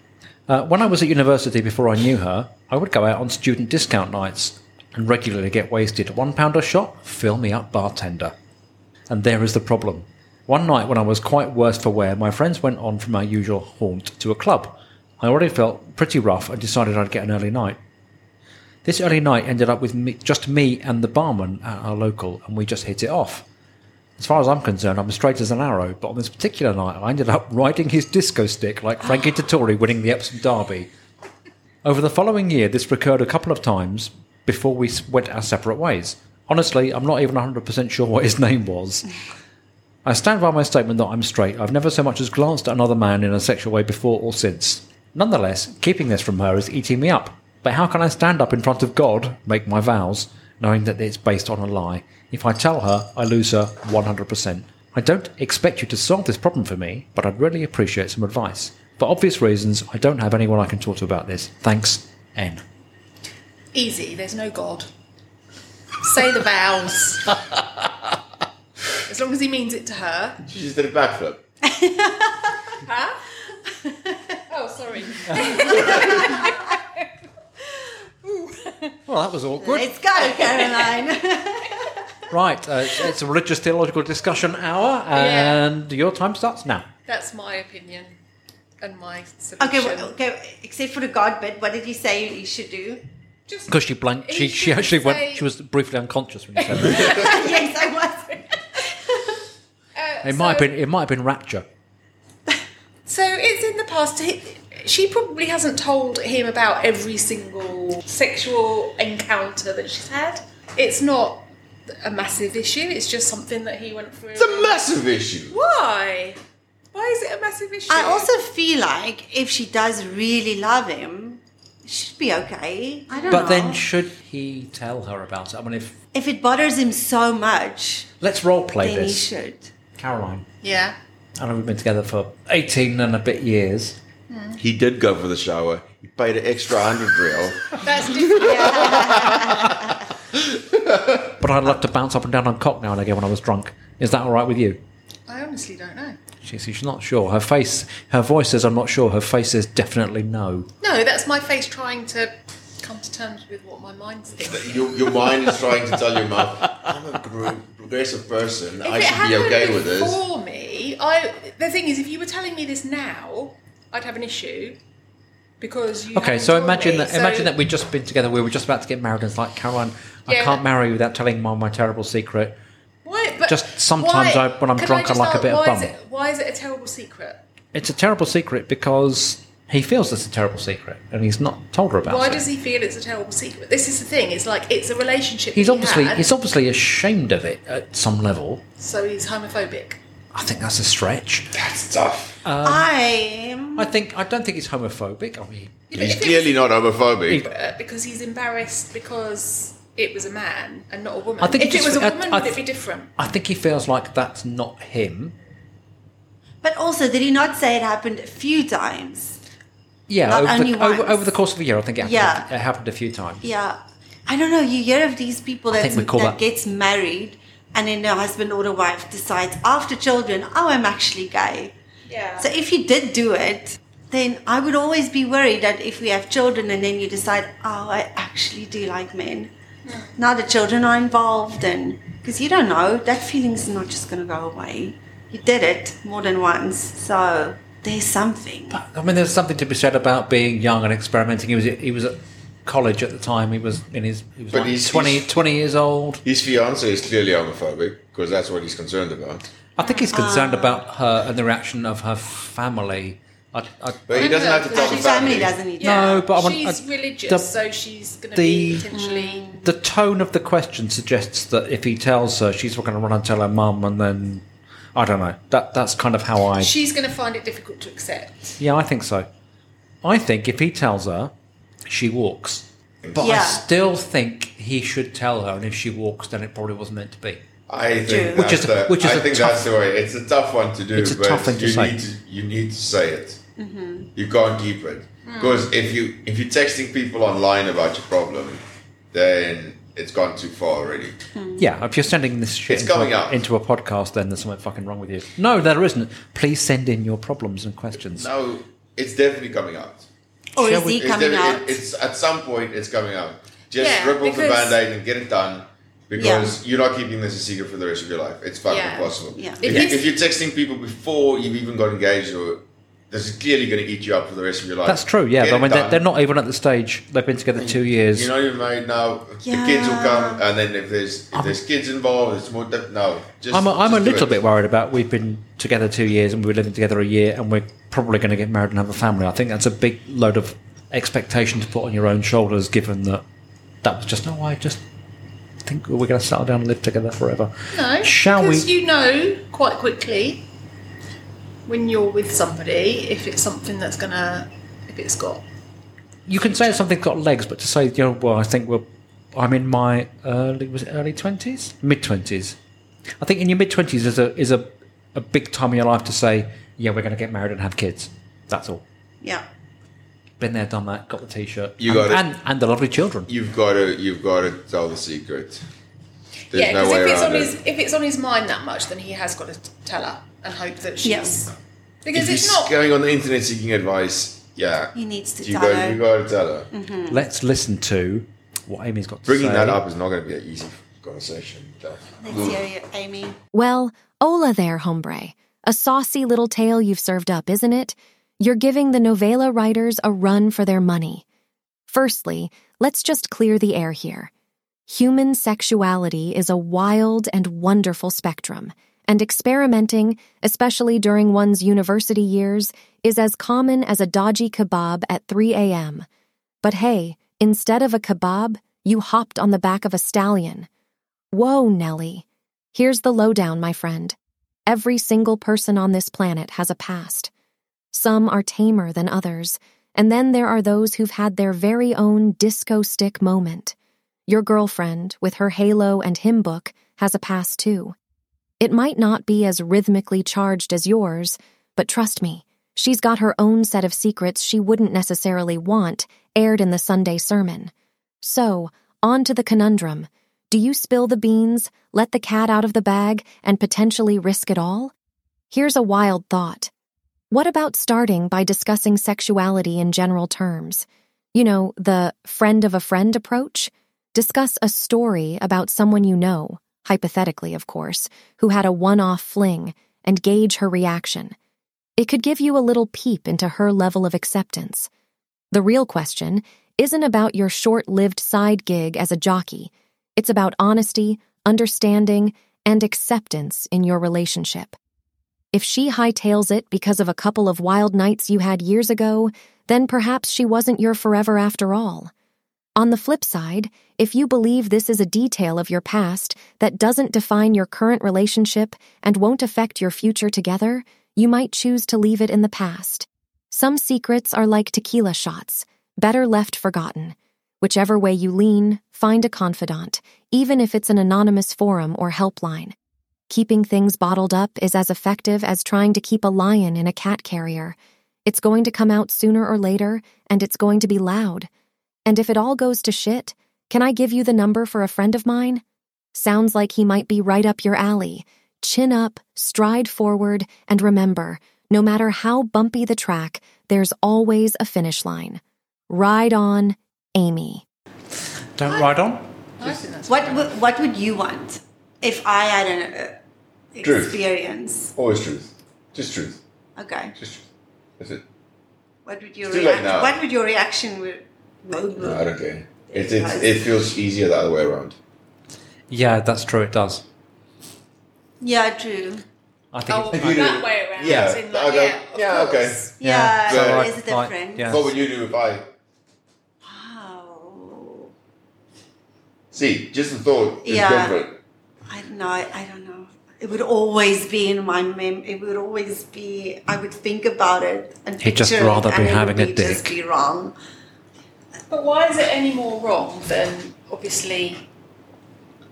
Uh, when I was at university before I knew her, I would go out on student discount nights and regularly get wasted. One pound a shot, fill me up, bartender. And there is the problem. One night when I was quite worse for wear, my friends went on from our usual haunt to a club. I already felt pretty rough and decided I'd get an early night. This early night ended up with me, just me and the barman at our local, and we just hit it off. As far as I'm concerned, I'm straight as an arrow, but on this particular night, I ended up riding his disco stick like Frankie Dettori winning the Epsom Derby. Over the following year, this recurred a couple of times before we went our separate ways. Honestly, I'm not even 100% sure what his name was. I stand by my statement that I'm straight. I've never so much as glanced at another man in a sexual way before or since. Nonetheless, keeping this from her is eating me up. But how can I stand up in front of God, make my vows, knowing that it's based on a lie? If I tell her, I lose her 100%. I don't expect you to solve this problem for me, but I'd really appreciate some advice. For obvious reasons, I don't have anyone I can talk to about this. Thanks, N. Easy, there's no God. Say the vows. as long as he means it to her. She just did a backflip. Huh? oh, sorry. Well, that was awkward. Let's go, Caroline. Right, uh, it's, it's a religious theological discussion hour, and your time starts now. That's my opinion and my solution. okay, well, okay. Except for the God bit, what did you say you should do? Just Because she blanked, she, she actually say- went, she was briefly unconscious when you said that. yes, I was. uh, It might have been, it might have been rapture. So it's in the past. He, she probably hasn't told him about every single sexual encounter that she's had. It's not a massive issue. It's just something that he went through. It's a massive issue. Why? Why is it a massive issue? I also feel like if she does really love him, it should be okay. I don't know. But then, should he tell her about it? I mean, if if it bothers him so much, let's role play then he should. Caroline. yeah. I know we've been together for eighteen and a bit years. He did go for the shower. He paid an extra hundred real. That's different. But I'd love to bounce up and down on cock now and again when I was drunk. Is that all right with you? I honestly don't know. She, she's not sure. Her face, her voice says, "I'm not sure." Her face says, "Definitely no." No, that's my face trying to come to terms with what my mind's thinking. Your, your mind is trying to tell your mouth, I'm a progressive person. I If it should be happened okay with this. before me, I the thing is, if you were telling me this now, I'd have an issue because you. Okay, so imagine me. that. So- Imagine that we'd just been together. We were just about to get married, and it's like, Caroline, I Yeah. can't marry you without telling mom my terrible secret. Why, but Just sometimes why- I- when I'm drunk, I just like a bit of bum. it, why is it a terrible secret? It's a terrible secret because he feels it's a terrible secret, and he's not told her about Why it. Why does he feel it's a terrible secret? This is the thing. It's like it's a relationship. He's he obviously had, he's obviously ashamed of it at some level. so he's homophobic. I think that's a stretch. That's tough. I am. I think I don't think he's homophobic. I mean, He's clearly not homophobic. Uh, because he's embarrassed because it was a man and not a woman. I think if it was a I- woman, I would it be different? I think he feels like that's not him. But also, did he not say it happened a few times? Yeah, Not over only the, over, once. over the course of a year, I think it happened, Yeah. it happened a few times. Yeah. I don't know. You hear of these people I that, think we call that that- gets married and then the husband or the wife decides after children, oh, I'm actually gay. Yeah. So if you did do it, then I would always be worried that if we have children and then you decide, oh, I actually do like men. Yeah. Now the children are involved and because you don't know, that feeling's not just going to go away. You did it more than once, so there's something. I mean, there's something to be said about being young and experimenting. He was he was at college at the time. He was in his he was But like he's- 20, he's- 20 years old. His fiance is clearly homophobic because that's what he's concerned about. I think he's concerned Ah. about her and the reaction of her family. I, I, But he doesn't have to tell And the his family family. doesn't need No, but I want- she's I- religious, the- so she's going to the- be potentially. the tone of the question suggests that if he tells her, she's going to run and tell her mum, and then I don't know. That that's kind of how I. She's going to find it difficult to accept. Yeah, I think so. I think if he tells her, she walks. But I still think he should tell her, and if she walks, then it probably wasn't meant to be. I think True. that's Which is- the, which is I a think tough- that's the way. It's a tough one to do, It's a but tough thing to you say. need to you need to say it. Mm-hmm. You can't keep it because if you if you're texting people online about your problem, then it's gone too far already. Yeah, if you're sending this shit It's into, coming a, out. into a podcast, then there's something fucking wrong with you. No, there isn't. Please send in your problems and questions. No, it's definitely coming out. Oh, or is he It's, coming definitely- out? it- it's at some point it's coming out. Just Yeah, rip off the because- band-aid and get it done. Because you're not keeping this a secret for the rest of your life. It's fucking Yeah. impossible. Yeah. If, If you, if you're texting people before you've even got engaged, or this is clearly going to eat you up for the rest of your life. That's true, yeah. Get But I mean, they're, they're not even at the stage. They've been together two years. You're not even married now. The kids will come, and then if there's if there's kids involved, it's more. Di- no, just I'm a, I'm a just do little it. bit worried about we've been together two years and we're living together a year and we're probably going to get married and have a family. I think that's a big load of expectation to put on your own shoulders given that that was just, no, I just think we're going to settle down and live together forever. No, Shall we? you know quite quickly when you're with somebody if it's something that's going to, if it's got. You can say something's got legs, but to say, you know, well, I think we're, I'm in my early, was it early 20s? Mid 20s. I think in your mid 20s is a, is a, a big time in your life to say, yeah, we're going to get married and have kids. That's all. Yeah. Been there, done that, got the t shirt. You and, got it. And, and the lovely children. You've got to you've got to tell the secret. There's yeah, no because way if it's on it. his if it's on his mind that much, then he has got to tell her and hope that she's. Yes. Because if it's not. going on the internet seeking advice, yeah, He needs to you tell got her. you got to tell her. Mm-hmm. Let's listen to what Amy's got to Bringing say. Bringing that up is not going to be an easy conversation. Let's hear you, Amy. Well, hola there, hombre. A saucy little tale you've served up, isn't it? You're giving the novela writers a run for their money. Firstly, let's just clear the air here. Human sexuality is a wild and wonderful spectrum, and experimenting, especially during one's university years, is as common as a dodgy kebab at 3 a.m. But hey, instead of a kebab, you hopped on the back of a stallion. Whoa, Nellie. Here's the lowdown, my friend. Every single person on this planet has a past. Some are tamer than others, and then there are those who've had their very own disco stick moment. Your girlfriend, with her halo and hymn book, has a past too. It might not be as rhythmically charged as yours, but trust me, she's got her own set of secrets she wouldn't necessarily want aired in the Sunday sermon. So, on to the conundrum. Do you spill the beans, let the cat out of the bag, and potentially risk it all? Here's a wild thought. What about starting by discussing sexuality in general terms? You know, the friend of a friend approach? Discuss a story about someone you know, hypothetically, of course, who had a one off fling, and gauge her reaction. It could give you a little peep into her level of acceptance. The real question isn't about your short lived side gig as a jockey. It's about honesty, understanding, and acceptance in your relationship. If she hightails it because of a couple of wild nights you had years ago, then perhaps she wasn't your forever after all. On the flip side, if you believe this is a detail of your past that doesn't define your current relationship and won't affect your future together, you might choose to leave it in the past. Some secrets are like tequila shots, better left forgotten. Whichever way you lean, find a confidant, even if it's an anonymous forum or helpline. Keeping things bottled up is as effective as trying to keep a lion in a cat carrier. It's going to come out sooner or later, and it's going to be loud. And if it all goes to shit, can I give you the number for a friend of mine? Sounds like he might be right up your alley. Chin up, stride forward, and remember no matter how bumpy the track, there's always a finish line. Ride on, Amy. Don't ride on. I think that's What would, what would you want if I had an uh, Truth. experience? Always truth. Just truth. Okay. Just truth. That's it. What would your It's too late reaction? What would your reaction be? No, I don't care. It, it, it feels easier the other way around. Yeah, that's true. It does. Yeah, true. I think. Oh, it's, that do- way around. yeah, in, like, I go- yeah, of yeah, okay. course. Yeah, So, there like- is a like, difference. yeah. What would you do if I Wow. see? Just the thought is Yeah. different. I don't know. I, I don't know. It would always be in my mem. It would always be. I would think about it and He'd just rather be and it having would a be Just be wrong. But why is it any more wrong than obviously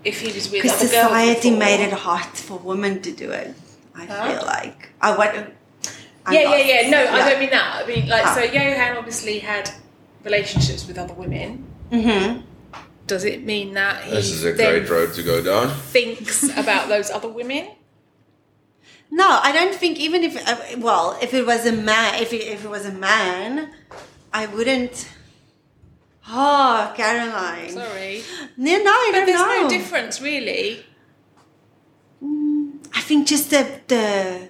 if he was with Because other girls? society before? made it hard for women to do it. I Huh? feel like I want. I'm yeah, not- yeah, yeah. No, I don't mean that. I mean like Ah. so. Johan obviously had relationships with other women. Mhm. Does it mean that he This is a then great road to go down. thinks about those other women? No, I don't think even if uh, well, if it was a man, if it, if it was a man, I wouldn't. Oh, Caroline. Sorry, No, no, I but don't there's know. no difference really. I think just the the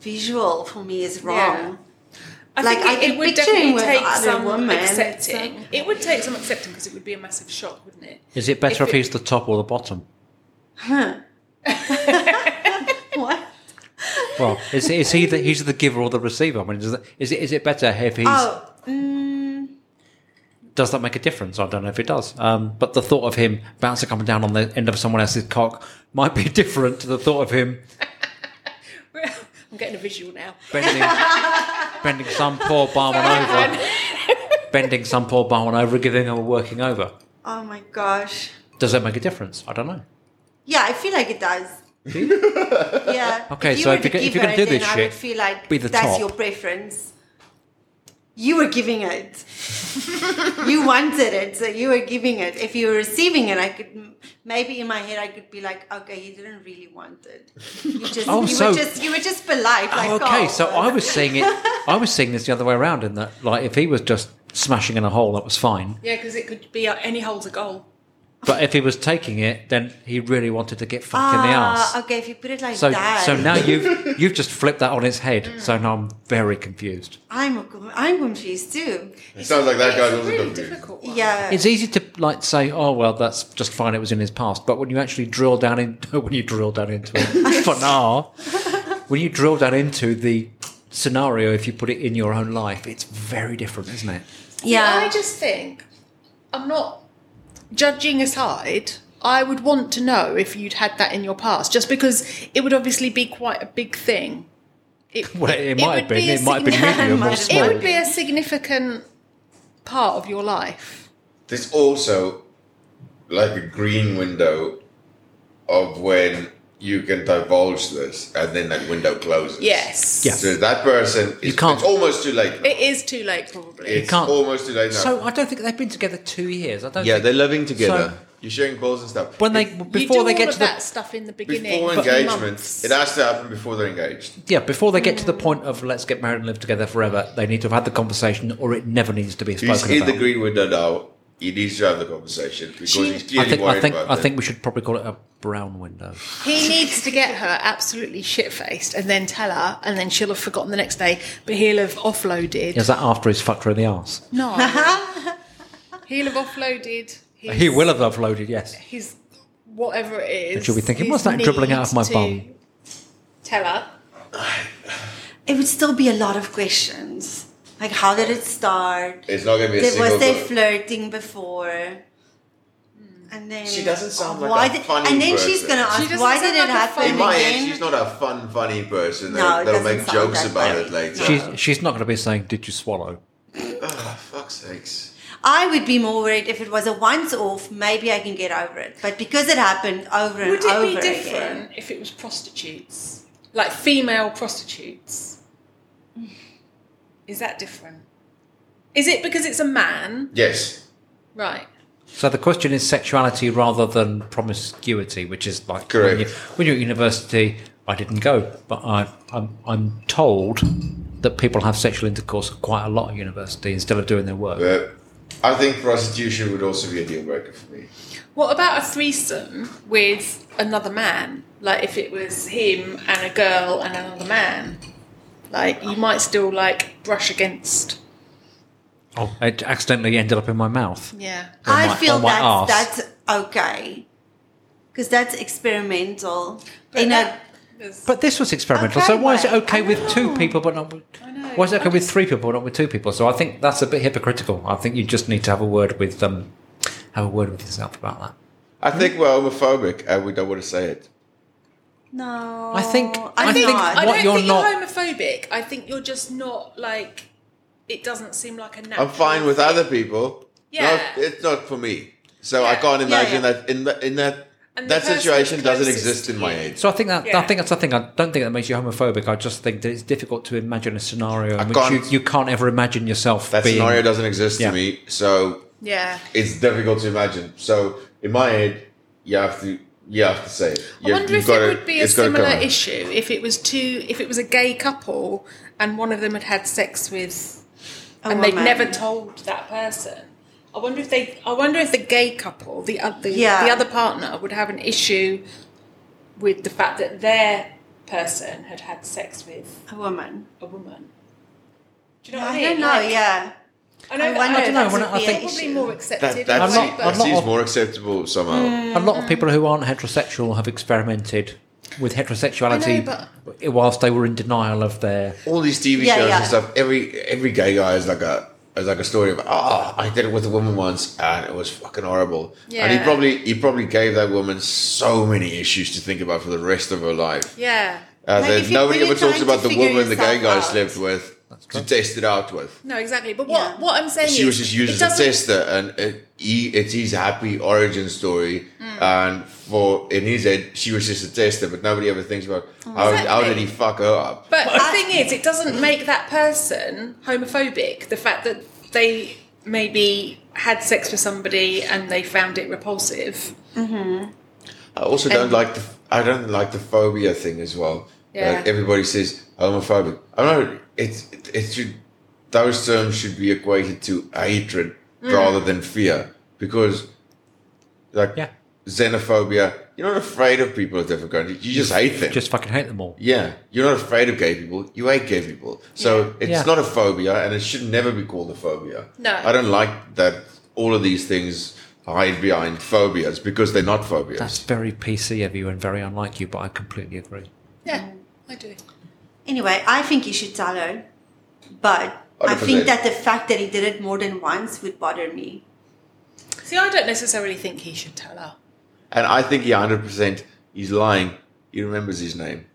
visual for me is wrong. I Like, think I it, it would definitely take other some women, accepting. so- It would take some accepting because it would be a massive shock, wouldn't it? is it better If if, it- he's the top or the bottom? Huh. what? Well, is, is he the he's the giver or the receiver? I mean, is it is it, is it better if he's Oh, mm, does that make a difference? I don't know if it does. Um, but the thought of him bouncing up and down on the end of someone else's cock might be different to the thought of him I'm getting a visual now. bending bending some poor barman over, bending some poor barman over, and giving him a working over. oh my gosh. Does that make a difference? I don't know. Yeah, I feel like it does. yeah. Okay, you so if you're if you're gonna do then this I shit, would feel like be the that's top. your preference. You were giving it. you wanted it, so you were giving it. If you were receiving it, I could maybe in my head I could be like, okay, you didn't really want it. You just, Oh, you so- were just, you were just polite. Like, Oh, okay, oh, so I was seeing it. I was seeing this the other way around. In that, like, if he was just smashing in a hole, that was fine. Yeah, because it could be uh, any hole's a goal. But if he was taking it, then he really wanted to get fucked in the Ah, ass. okay, if you put it like So, that. so now you've you've just flipped that on its head. So now I'm very confused. I'm I'm confused too. It sounds like that guy's It's a also really confused. difficult one. Yeah. It's easy to like say, "Oh well, that's just fine. It was in his past." But when you actually drill down into when you drill down into it, for now, when you drill down into the scenario, if you put it in your own life, it's very different, isn't it? yeah. I just think I'm not judging aside. I would want to know if you'd had that in your past, just because it would obviously be quite a big thing. It, Well, it, might have been. be It might have been medium or small. It would be a significant part of your life. There's also like a green window of when you can divulge this, and then that window closes. Yes. Yeah. So that person, is, can't- It's almost too late. now. It is too late, probably. It's can't- almost too late now. So I don't think they've been together two years. I don't. yeah, think, they're living together. So- You're sharing calls and stuff. when they It- you before do they all get of to the that stuff in the beginning. before for engagement, months. it has to happen before they're engaged. yeah before they get to the point of let's get married and live together forever, they need to have had the conversation, or it never needs to be He's spoken in about. the green window now. He needs to have the conversation because She- he's I clearly think. I worried think. about I it. think we should probably call it a brown window. He needs to get her absolutely shit faced and then tell her, and then she'll have forgotten the next day, but he'll have offloaded. Is that after he's fucked her in the arse? No. he'll have offloaded. His, He will have offloaded, Yes. His whatever it is. And she'll be thinking, "What's that dribbling out of my need bum?" Tell her. it would still be a lot of questions. Like, how did it start? It's not going to be a There, was they flirting before? And then She doesn't sound like why a did, funny And then she's person. gonna ask, doesn't why did it like a happen in my again? head, she's not a fun, funny person No, that, it that'll doesn't make sound jokes that about way. it later. She's she's not going to be saying, "Did you swallow?" Oh, fuck's sakes. I would be more worried if it was a once off, maybe I can get over it. But because it happened over and Would it over be different again. if it was prostitutes? Like female prostitutes? Is that different? Is it because it's a man? Yes. Right. So the question is sexuality rather than promiscuity, which is like Correct. When, you, when you're at university. I didn't go, but I, I'm I'm told that people have sexual intercourse quite a lot at university instead of doing their work. But I think prostitution would also be a deal breaker for me. What about a threesome with another man? Like if it was him and a girl and another man? Like you might still like brush against. Oh, it accidentally ended up in my mouth. Yeah. on I my- feel on that's, arse. that's okay. Because that's experimental. But In that- a, But this was experimental. Okay, so why is it okay I with two people but not with? know. Why is it okay I with three people but not with two people? So I think that's a bit hypocritical. I think you just need to have a word with um, have a word with yourself about that. I think we're homophobic and we don't want to say it. No. I think- I'm I think not. I don't you're think not- you're homophobic. I think you're just not like. It doesn't seem like a natural. I'm fine with thing. other people. Yeah. Not- it's not for me. So I can't imagine yeah. that in the, in that And that situation doesn't exist in my you. head. So I think that I think that's the thing. I don't think that makes you homophobic. I just think that it's difficult to imagine a scenario I in which you, can't- you can't ever imagine yourself That being. scenario doesn't exist Yeah. to me. So Yeah. it's difficult to imagine. So in my head, you have to you have to say it. I wonder you've if gotta- it would be a it's gotta come similar issue if it was two, if it was a gay couple and one of them had had sex with, A and they'd never told that person. I wonder if they. I wonder if the gay couple, the other, Yeah. the other partner, would have an issue with the fact that their person had had sex with A woman. a woman. Do you know what I I mean? don't know, Like, yeah. I know. I that- wonder I if know that that when I think- an probably more accepted. That, in that, way, not- that not- seems more acceptable somehow. Mm. A lot of people who aren't heterosexual have experimented with heterosexuality I whilst they were in denial of their. All these TV Yeah, shows yeah. and stuff. Every every gay guy is like a is like a story of oh I did it with a woman once and it was fucking horrible. Yeah. And he probably he probably gave that woman so many issues to think about for the rest of her life. yeah. Uh, Like, that if you- nobody ever talks about the woman the gay guy out. slept with to test it out with. No, exactly. But what Yeah. what I'm saying is. She is, was just used it as a tester, and it, he, it's his happy origin story. Mm. And for in his head, she was just a tester, but nobody ever thinks about how, how Exactly. did he fuck her up. But the thing is, it doesn't make that person homophobic. The fact that they maybe had sex with somebody and they found it repulsive. I also don't like the I don't like the phobia thing as well. Yeah. Like everybody says homophobic. I don't know. It's it, it should those terms should be equated to hatred Mm. rather than fear because like Yeah. xenophobia. You're not afraid of people of different countries. You just hate them. Just fucking hate them all. yeah, you're not afraid of gay people. You hate gay people. So it's Yeah. not a phobia, and it should never be called a phobia. No. I don't like that. All of these things hide behind phobias because they're not phobias. That's very PC of you and very unlike you, but I completely agree. Yeah, I do. Anyway, I think you should tell her. But I 100%. think that the fact that he did it more than once would bother me. See, I don't necessarily think he should tell her. And I think he 100% he's lying. He remembers his name.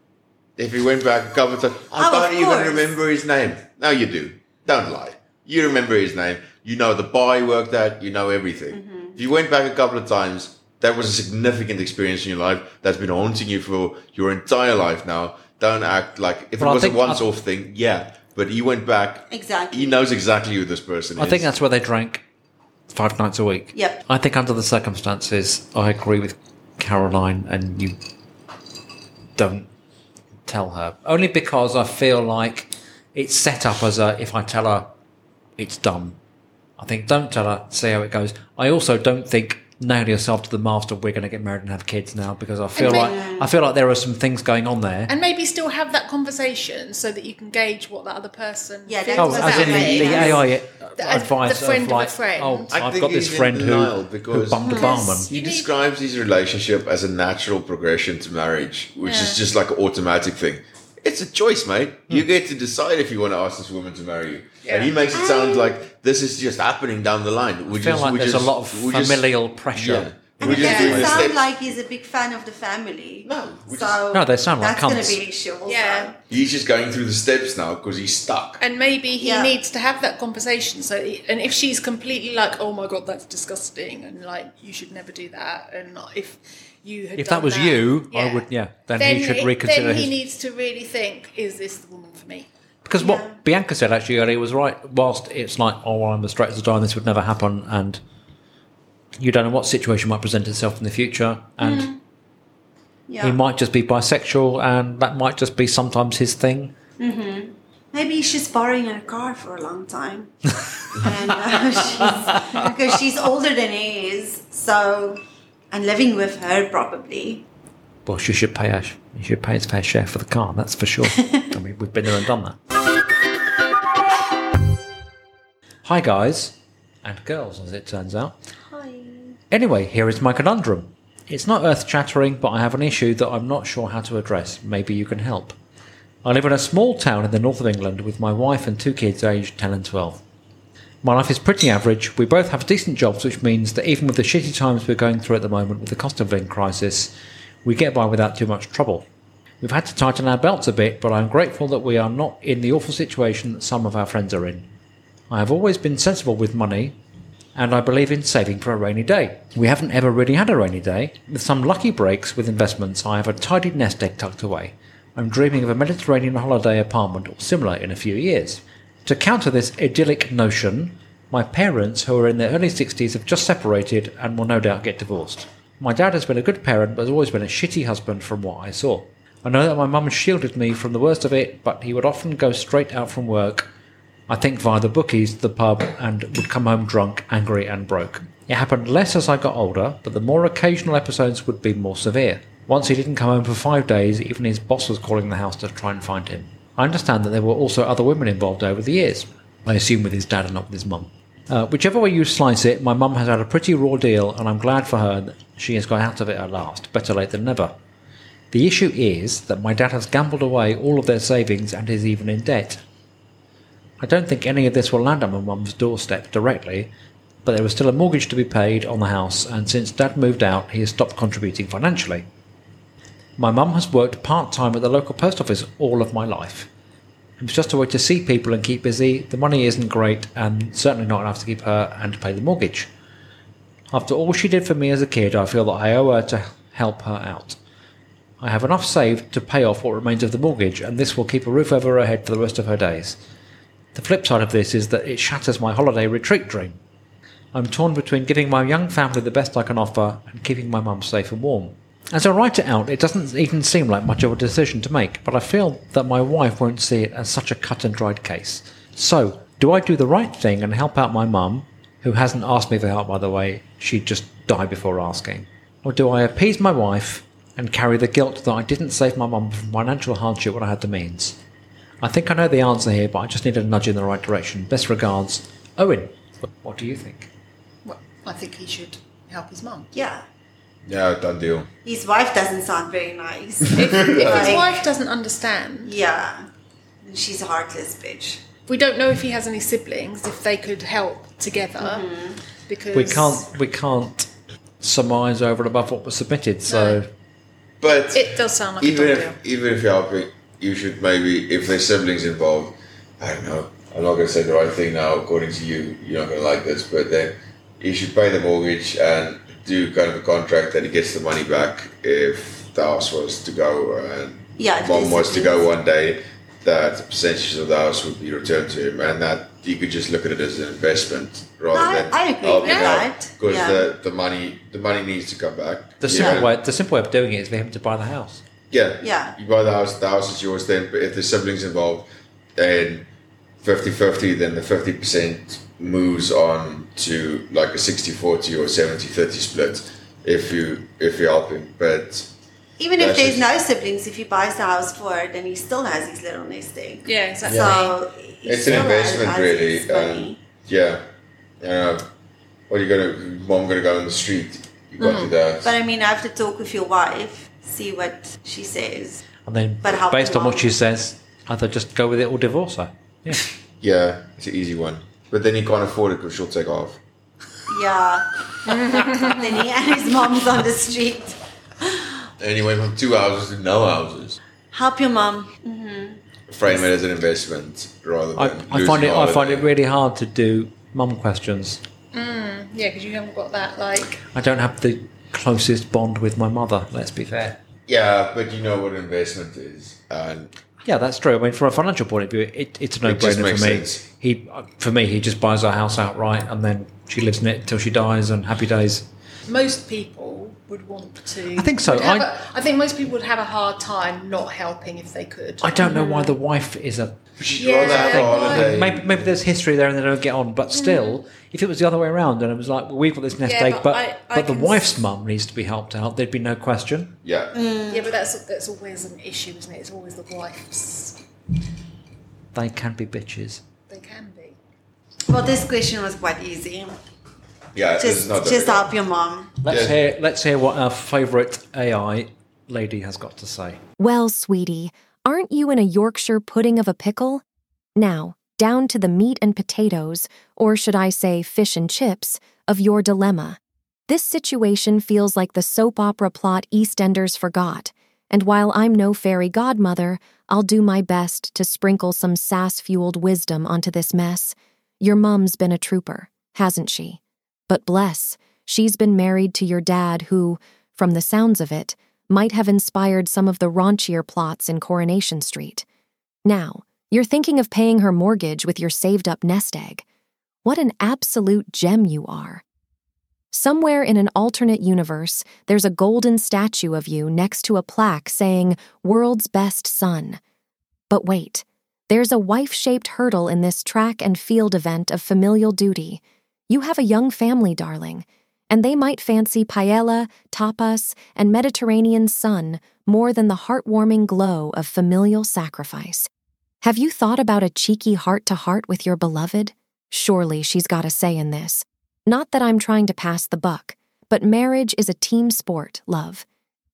If he went back a couple of times, I Oh, don't even course. remember his name. No, you do. Don't lie. You remember his name. You know the bar he worked at. You know everything. Mm-hmm. If you went back a couple of times, that was a significant experience in your life that's been haunting you for your entire life now. Don't act like if Well, I it was a think- once off thing, yeah. But he went back. Exactly. He knows exactly who this person is. I is. think that's where they drank five nights a week. Yep. I think under the circumstances, I agree with Caroline, and you don't tell her only because I feel like it's set up as a if I tell her, it's done. I think don't tell her, see how it goes. I also don't think nail yourself to the mast of we're going to get married and have kids now because I feel And like I feel like there are some things going on there. And maybe still have that conversation so that you can gauge what that other person Yeah, feels Oh, as in the, the AI The- advice the friend of of a like, friend. oh, I I've think got this friend who, denial who because- bummed a barman. He You need- describes his relationship as a natural progression to marriage, which Yeah. is just like an automatic thing. It's a choice, mate. You hmm. get to decide if you want to ask this woman to marry you. And he makes it sound ah. like this is just happening down the line. We I feel just, like we there's just- a lot of we just- familial pressure Yeah. And We're it just doing sound steps. like he's a big fan of the family. No, we so No, they sound like that's going cunts. to be an issue. Also. Yeah. He's just going through the steps now because he's stuck. And maybe he Yeah. needs to have that conversation. So, he- and if she's completely like, "Oh my god, that's disgusting," and like, "You should never do that," and if you had If done that was you, I would- yeah, then he should it- reconsider Then his- he needs to really think: Is this the woman for me? Because what Bianca said actually earlier was right. Whilst it's like, oh, well, I'm as straight as a die, and this would never happen, and you don't know what situation might present itself in the future, and Yeah. he might just be bisexual, and that might just be sometimes his thing. Maybe she's borrowing her car for a long time. and uh, she's, because she's older than he is, so and living with her probably. Well, she should pay her, she should pay his fair share for the car. That's for sure. I mean, we've been there and done that. Hi, guys and girls, as it turns out. Hi. Anyway, here is my conundrum. It's not earth shattering, but I have an issue that I'm not sure how to address. Maybe you can help. I live in a small town in the north of England with my wife and two kids aged 10 and 12. My life is pretty average. We both have decent jobs, which means that even with the shitty times we're going through at the moment with the cost of living crisis, we get by without too much trouble. We've had to tighten our belts a bit, but I'm grateful that we are not in the awful situation that some of our friends are in. I have always been sensible with money, and I believe in saving for a rainy day. We haven't ever really had a rainy day. With some lucky breaks with investments, I have a tidy nest egg tucked away. I'm dreaming of a Mediterranean holiday apartment or similar in a few years. To counter this idyllic notion, my parents, who are in their early 60s, have just separated and will no doubt get divorced. My dad has been a good parent, but has always been a shitty husband from what I saw. I know that my mum shielded me from the worst of it, but he would often go straight out from work I think via the bookies, the pub, and would come home drunk, angry, and broke. It happened less as I got older, but the more occasional episodes would be more severe. Once he didn't come home for five days, even his boss was calling the house to try and find him. I understand that there were also other women involved over the years. I assume with his dad and not with his mum. Uh, whichever way you slice it, my mum has had a pretty raw deal, and I'm glad for her that she has got out of it at last. Better late than never. The issue is that my dad has gambled away all of their savings and is even in debt. I don't think any of this will land on my mum's doorstep directly, but there was still a mortgage to be paid on the house, and since Dad moved out, he has stopped contributing financially. My mum has worked part time at the local post office all of my life. It was just a way to see people and keep busy. The money isn't great, and certainly not enough to keep her and to pay the mortgage. After all she did for me as a kid, I feel that I owe her to help her out. I have enough saved to pay off what remains of the mortgage, and this will keep a roof over her head for the rest of her days. The flip side of this is that it shatters my holiday retreat dream. I'm torn between giving my young family the best I can offer and keeping my mum safe and warm. As I write it out, it doesn't even seem like much of a decision to make, but I feel that my wife won't see it as such a cut and dried case. So, do I do the right thing and help out my mum, who hasn't asked me for help by the way, she'd just die before asking? Or do I appease my wife and carry the guilt that I didn't save my mum from financial hardship when I had the means? I think I know the answer here, but I just need a nudge in the right direction. Best regards, Owen. What do you think? Well, I think he should help his mum. Yeah. Yeah, done deal. His wife doesn't sound very nice. If, if his Like- wife doesn't understand, yeah. She's a heartless bitch. we don't know if he has any siblings. If they could help together, mm-hmm. because We can't we can't surmise over and above what was submitted. So But It does sound like a even done if deal. even if you're helping, you should maybe if there's siblings involved. I don't know. I'm not going to say the right thing now. According to you, you're not going to like this, but then you should pay the mortgage and do kind of a contract that he gets the money back if the house was to go and Yeah, mom there's was to go one day. That percentage of the house would be returned to him, and that you could just look at it as an investment rather I- than I agree helping with out, that. because Yeah. the, the money the money needs to come back. the simple know? way the simple way of doing it is for him to buy the house. Yeah. Yeah. You buy the house, the house is yours then, but if there's siblings involved, then 50 50, then the 50% moves on to like a 60 40 or 70 30 split if you if you're helping. But Even if there's just- no siblings, if he buys the house for it, then he still has his little nest egg. Yeah, exactly. So he it's an investment, really. his money. Um, yeah. Uh, what are you going to, mom going to go on the street? You got to that. Mm. But I mean, I have to talk with your wife, see what she says. And then But based on what she says, either just go with it or divorce her. Yeah. yeah, it's an easy one. But then you can't afford it because she'll take off. Yeah. then he and his mom's on the street. And he went from two houses to no houses. Help your mom. Mm-hmm. Frame it as an investment rather I, than. I find it. I find it really hard to do mum questions. Mm, yeah, because you haven't got that like. I don't have the closest bond with my mother. Let's be fair. Yeah, but you know what investment is, and Yeah, that's true. I mean, from a financial point of view, it, it's a no-brainer makes for me. sense. He, for me, he just buys our house outright, and then she lives in it until she dies, and happy days. Most people would want to. I think so. would have I- a- I think most people would have a hard time not helping if they could. I don't know why the wife is a. she'd Yeah, rather have holiday. Maybe, maybe there's history there and they don't get on, but still, if it was the other way around and it was like, well, we've got this nest Yeah, egg, but but I- I but the wife's s- mum needs to be helped out, there'd be no question. Yeah, mm. Yeah, but that's that's always an issue, isn't it? It's always the wife's. They can be bitches. They can be. Well, this question was quite easy. Yeah. it's Just, not just help your mom. Let's Yeah. hear let's hear what our favourite AI lady has got to say. Well, sweetie, aren't you in a Yorkshire pudding of a pickle? Now, down to the meat and potatoes, or should I say fish and chips, of your dilemma. This situation feels like the soap opera plot EastEnders forgot, and while I'm no fairy godmother, I'll do my best to sprinkle some sass fueled wisdom onto this mess. Your mum's been a trooper, hasn't she? But bless, she's been married to your dad, who, from the sounds of it, might have inspired some of the raunchier plots in Coronation Street. Now, you're thinking of paying her mortgage with your saved up nest egg. What an absolute gem you are. Somewhere in an alternate universe, there's a golden statue of you next to a plaque saying, World's Best Son. But wait, there's a wife shaped hurdle in this track and field event of familial duty. You have a young family, darling, and they might fancy paella, tapas, and Mediterranean sun more than the heartwarming glow of familial sacrifice. Have you thought about a cheeky heart to heart with your beloved? Surely she's got a say in this. Not that I'm trying to pass the buck, but marriage is a team sport, love.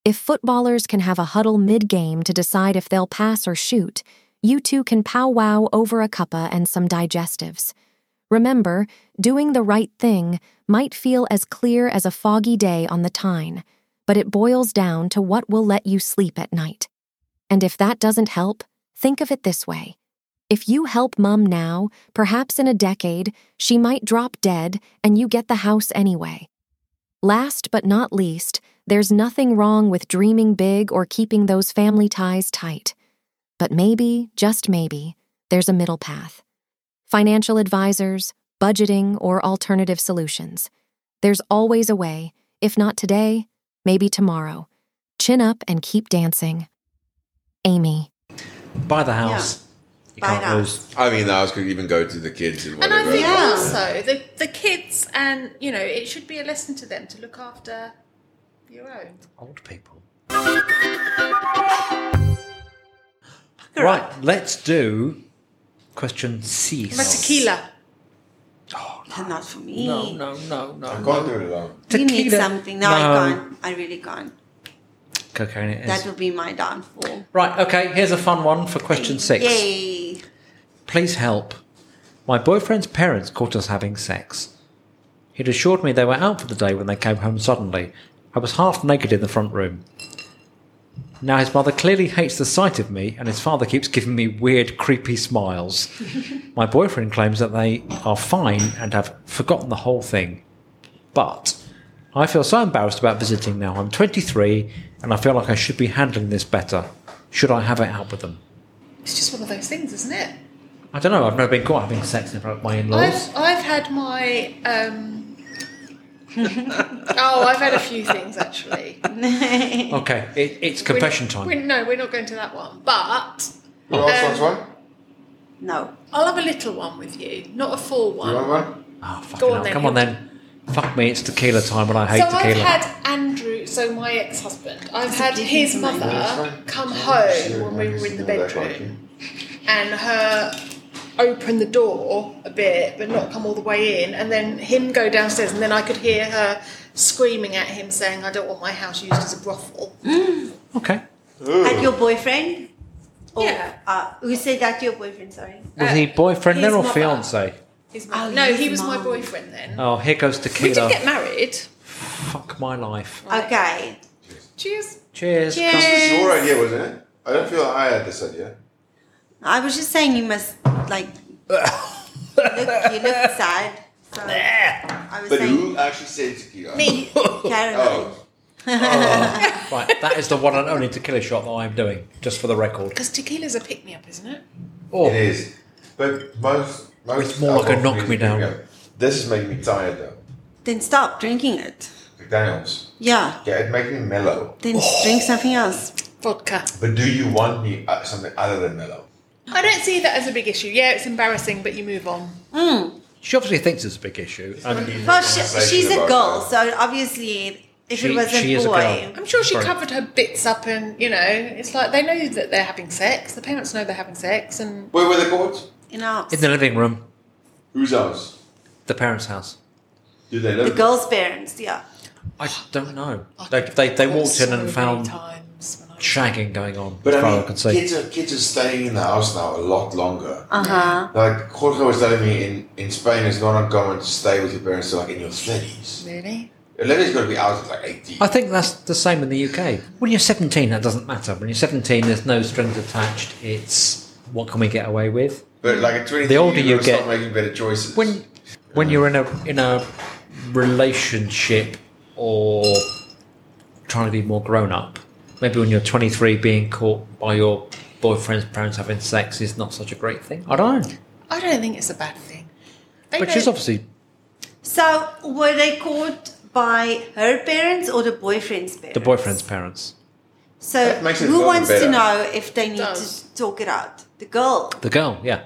If footballers can have a huddle mid game to decide if they'll pass or shoot, you two can powwow over a cuppa and some digestives. Remember, doing the right thing might feel as clear as a foggy day on the Tyne, but it boils down to what will let you sleep at night. And if that doesn't help, think of it this way. If you help mum now, perhaps in a decade, she might drop dead and you get the house anyway. Last but not least, there's nothing wrong with dreaming big or keeping those family ties tight. But maybe, just maybe, there's a middle path. Financial advisors, budgeting, or alternative solutions. There's always a way, if not today, maybe tomorrow. Chin up and keep dancing. Amy. Buy the house. You Buy can't lose. I mean, the house could even go to the kids and And I whatever. think Yeah. also the the kids and you know it should be a lesson to them to look after your own. Old people. Right, let's do question C. My tequila. Oh, Not for me. No, no, no, no. I can't do it alone. You need something. No, No. I can't. I really can't. Cocaine it is. That will be my downfall. Right, okay, here's a fun one for question six. Yay. Please help. My boyfriend's parents caught us having sex. He'd assured me they were out for the day when they came home suddenly. I was half naked in the front room. Now his mother clearly hates the sight of me, and his father keeps giving me weird, creepy smiles. My boyfriend claims that they are fine and have forgotten the whole thing. But I feel so embarrassed about visiting now. I'm 23, and I feel like I should be handling this better. Should I have it out with them? It's just one of those things, isn't it? I don't know. I've never been caught having sex in front of my in-laws. I've I've had my um Oh, I've had a few things actually. Okay, it, it's confession We're- time. we're- no, we're not going to that one. But You ask Um, us one? No. I'll have a little one with you, not a full You one. want one? Oh, fucking Go on hell. then, Come on then. Fuck me, it's tequila time when I hate so I've had Andrew, so my ex-husband. I've had his thing, mate. That's mother come home when we were in the bedroom, and her open the door a bit, but not come all the way in, and then him go downstairs, and then I could hear her screaming at him saying, "I don't want my house used as a brothel." okay. And your boyfriend? Or, Yeah. Uh, who said that to your boyfriend? Sorry. Was Uh, he boyfriend then or mother. fiance? His. Oh, no, his he was my boyfriend then. Oh, here goes we tequila. did get married. Fuck my life. Okay. Cheers. Cheers. Cheers. It's your idea, wasn't it? I don't feel like I had this idea. I was just saying you must like. you, look, you look sad. So I was But saying who actually said tequila? me, Caroline. Oh, Right, that is the one and only tequila shot that I'm doing, just for the record. Because tequila's a pick me up, isn't it? Oh, it is. But most, most It's more like a knock me down. pick-me-up. This is making me tired though. Then stop drinking it. McDaniels. Yeah. Yeah, it makes me mellow. Then drink something else. Vodka. But do you want me uh, something other than mellow? I don't see that as a big issue. Yeah, it's embarrassing, but you move on. Hmm. she obviously thinks it's a big issue. And Well, she, she's a girl, that. so obviously, if She- it was a she is a boy, girl. I'm sure she Sorry. covered her bits up, and you know, it's like they know that they're having sex. The parents know they're having sex, and Where were they caught? in our in the living room, Whose house? the parents' house. Do they live? the girl's parents, yeah. I don't know. They, they, they walked in and found times when I was shagging going on, But as I as I mean, can see. kids are kids are staying in the house now a lot longer. Uh huh. Like Jorge was telling me, in, in Spain, it's not uncommon to stay with your parents till like in your thirties. really. Levy's got to be out at like eighteen. I think that's the same in the UK. When you're 17, that doesn't matter. When you're 17, there's no strings attached. It's what can we get away with? But like at twenty, The older you you start get- making better choices. When when you're in a in a relationship or trying to be more grown up, maybe when you're 23, being caught by your boyfriend's parents having sex is not such a great thing. I don't know, I don't think it's a bad thing. They but she's obviously So, were they caught by her parents or the boyfriend's parents? the boyfriend's parents. So, That makes it who feel wants to know if they need Does. to talk it out? The girl The girl, yeah,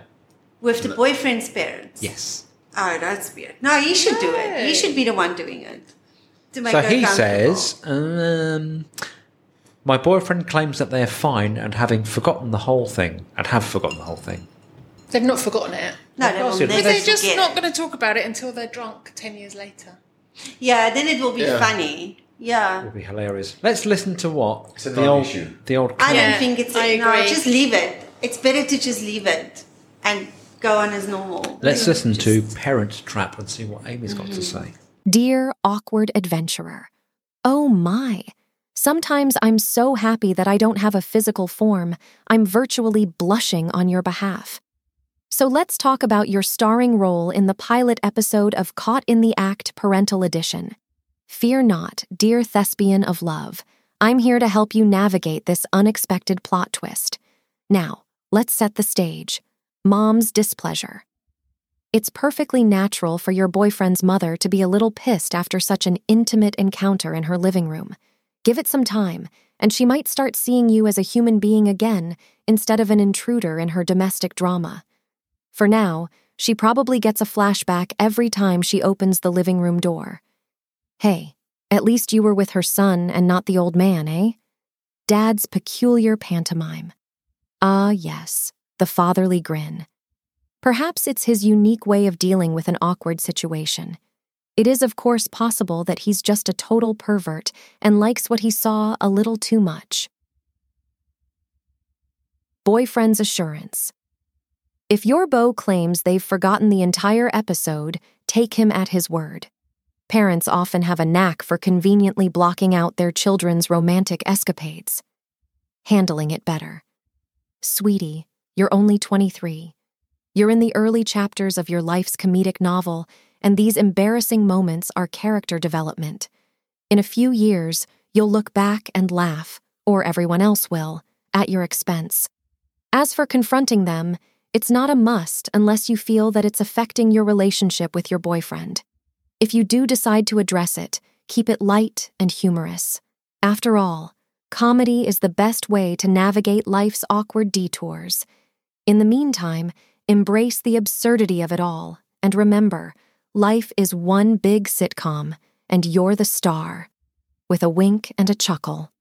with the boyfriend's parents. yes. Oh, that's weird. No, he should do it. He should be the one doing it. To make So her he says, um, my boyfriend claims that they're fine and having forgotten the whole thing, and have forgotten the whole thing. They've not forgotten it. No, they will never But they're just forget. not going to talk about it until they're drunk ten years later. Yeah, then it will be Yeah. funny. Yeah. It'll be hilarious. Let's listen to what It's a the old non-issue. the old I don't think it's I no. agree. Just leave it. It's better to just leave it and go on as normal. Let's listen to Just- Parent Trap and see what Amy's got to Mm-hmm. say. Dear awkward adventurer. Oh my. Sometimes I'm so happy that I don't have a physical form, I'm virtually blushing on your behalf. So let's talk about your starring role in the pilot episode of Caught in the Act Parental Edition. Fear not, dear thespian of love. I'm here to help you navigate this unexpected plot twist. Now, let's set the stage. Mom's displeasure. It's perfectly natural for your boyfriend's mother to be a little pissed after such an intimate encounter in her living room. Give it some time, and she might start seeing you as a human being again instead of an intruder in her domestic drama. For now, she probably gets a flashback every time she opens the living room door. Hey, at least you were with her son and not the old man, eh? Dad's peculiar pantomime. Ah, yes, the fatherly grin. Perhaps it's his unique way of dealing with an awkward situation. It is, of course, possible that he's just a total pervert and likes what he saw a little too much. Boyfriend's assurance. If your beau claims they've forgotten the entire episode, take him at his word. Parents often have a knack for conveniently blocking out their children's romantic escapades. Handling it better. Sweetie, you're only 23. You're in the early chapters of your life's comedic novel, and these embarrassing moments are character development. In a few years, you'll look back and laugh, or everyone else will, at your expense. As for confronting them, it's not a must unless you feel that it's affecting your relationship with your boyfriend. If you do decide to address it, keep it light and humorous. After all, comedy is the best way to navigate life's awkward detours. In the meantime, embrace the absurdity of it all, and remember, life is one big sitcom, and you're the star. With a wink and a chuckle.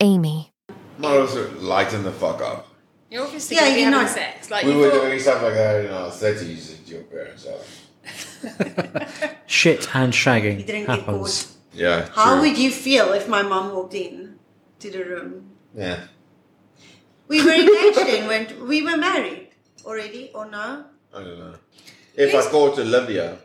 Amy. Might also lighten the fuck up. You're obviously Yeah, going to be you're having not- sex. Like we you were thought- doing stuff like that in our thirties at your parents' house. Shit hand shagging You didn't get happens. Yeah. How true. would you feel if my mom walked in to the room? Yeah. We were engaged then when we were married already, or no? I don't know. If I go to Olivia,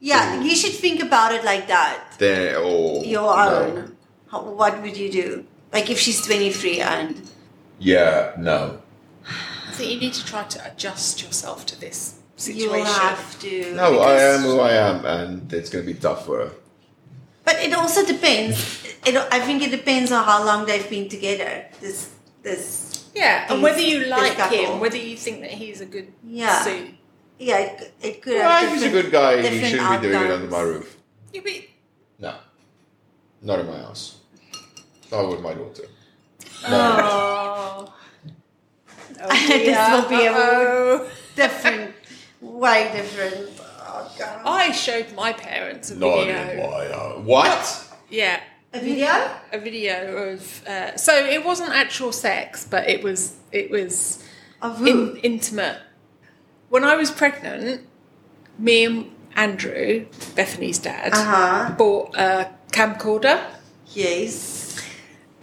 Yeah, you should think about it like that. then oh Your no. own. How, what would you do? Like if she's 23 and. Yeah, no. I think you need to try to adjust yourself to this situation. You situation. have to. No, I am who I am, and it's going to be tough for her. But it also depends. It, I think it depends on how long they've been together. This, this. Yeah, and whether you like him, whether you think that he's a good Yeah. suit. Yeah, it, it could Well, have. if he's a good guy, he shouldn't be doing it under my roof. You but No, not in my house. Not with my daughter. Oh. this will be a Uh-oh. different, way different. Oh, God. I showed my parents a Not video. in my. What? Yeah, A video? a video of. Uh, so it wasn't actual sex, but it was. It was Of who? in, intimate. When I was pregnant, me and Andrew, Bethany's dad, Uh-huh. bought a camcorder. yes.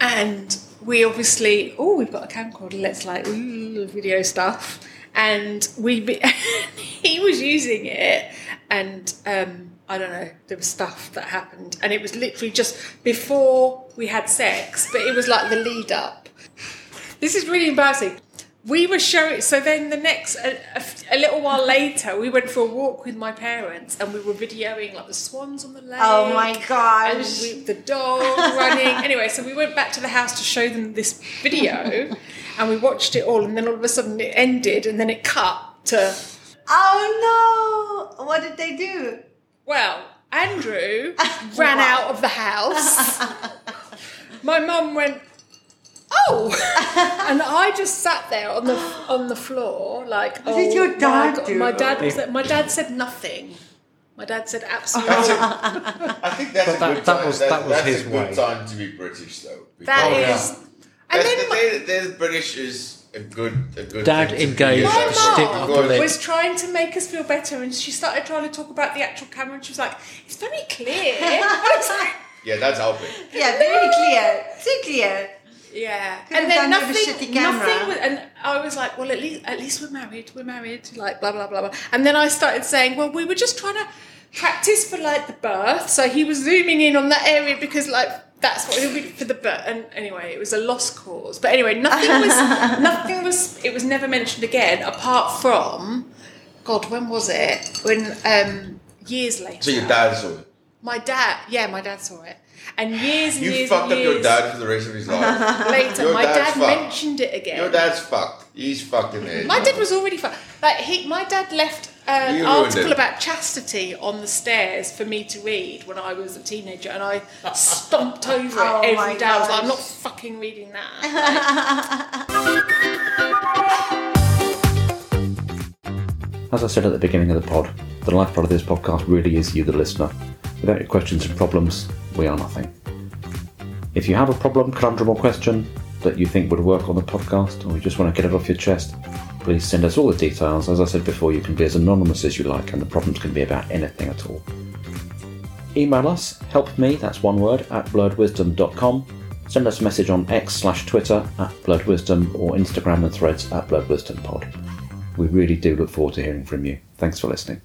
and we obviously oh we've got a camcorder let's like ooh, video stuff and we be, he was using it and um I don't know there was stuff that happened and it was literally just before we had sex but it was like the lead up this is really embarrassing we were showing so then the next a, a, a little while later we went for a walk with my parents and we were videoing like the swans on the lake Oh my we, the dog running. Anyway, so we went back to the house to show them this video, and we watched it all. And then all of a sudden it ended, and then it cut to Oh no! What did they do? well, Andrew ran out of the house. My mum went. Oh, and I just sat there on the on the floor like. What oh, did your my dad God. do? My dad was there. My dad said nothing. My dad said absolutely. That's a, I think that's But a that- good that time. was- that- that was that's his a good way. time to be British, though. That oh, because- is. And That's then the my- thing, there's British is a good, a good. Dad thing to be engaged, My a- stick mum was trying to make us feel better, and she started trying to talk about the actual camera, and she was like, "It's very clear." I was like, Yeah, that's helping. Yeah, very clear. Too clear. Yeah, Could and then done a nothing, shitty nothing, was, and I was like, "Well, at least, at least we're married. We're married." Like blah blah blah blah. And then I started saying, "Well, we were just trying to practice for like the birth." So he was zooming in on that area because like. That's what he'll be for the birth. And anyway, it was a lost cause. But anyway, nothing was, nothing was, it was never mentioned again apart from, God, when was it? When, um, years later. So your dad saw it. My dad, yeah, my dad saw it. And years and You years fucked and up years your dad for the rest of his life. later, Your my dad fucked. mentioned it again. Your dad's fucked. He's fucked in the head. My dad was already fucked. Like he, my dad left an You article it. about chastity on the stairs for me to read when I was a teenager, and I stomped over Oh it my every day. I was like, I'm not fucking reading that. As I said at the beginning of the pod, the lifeblood of this podcast really is you, the listener. Without your questions and problems, we are nothing. If you have a problem, conundrum, or question that you think would work on the podcast, or you just want to get it off your chest, please send us all the details. As I said before, you can be as anonymous as you like, and the problems can be about anything at all. Email us, help me, that's one word, at blurredwisdom.com. Send us a message on X slash Twitter at blurredwisdom or Instagram and threads at blurredwisdompod. We really do look forward to hearing from you. Thanks for listening.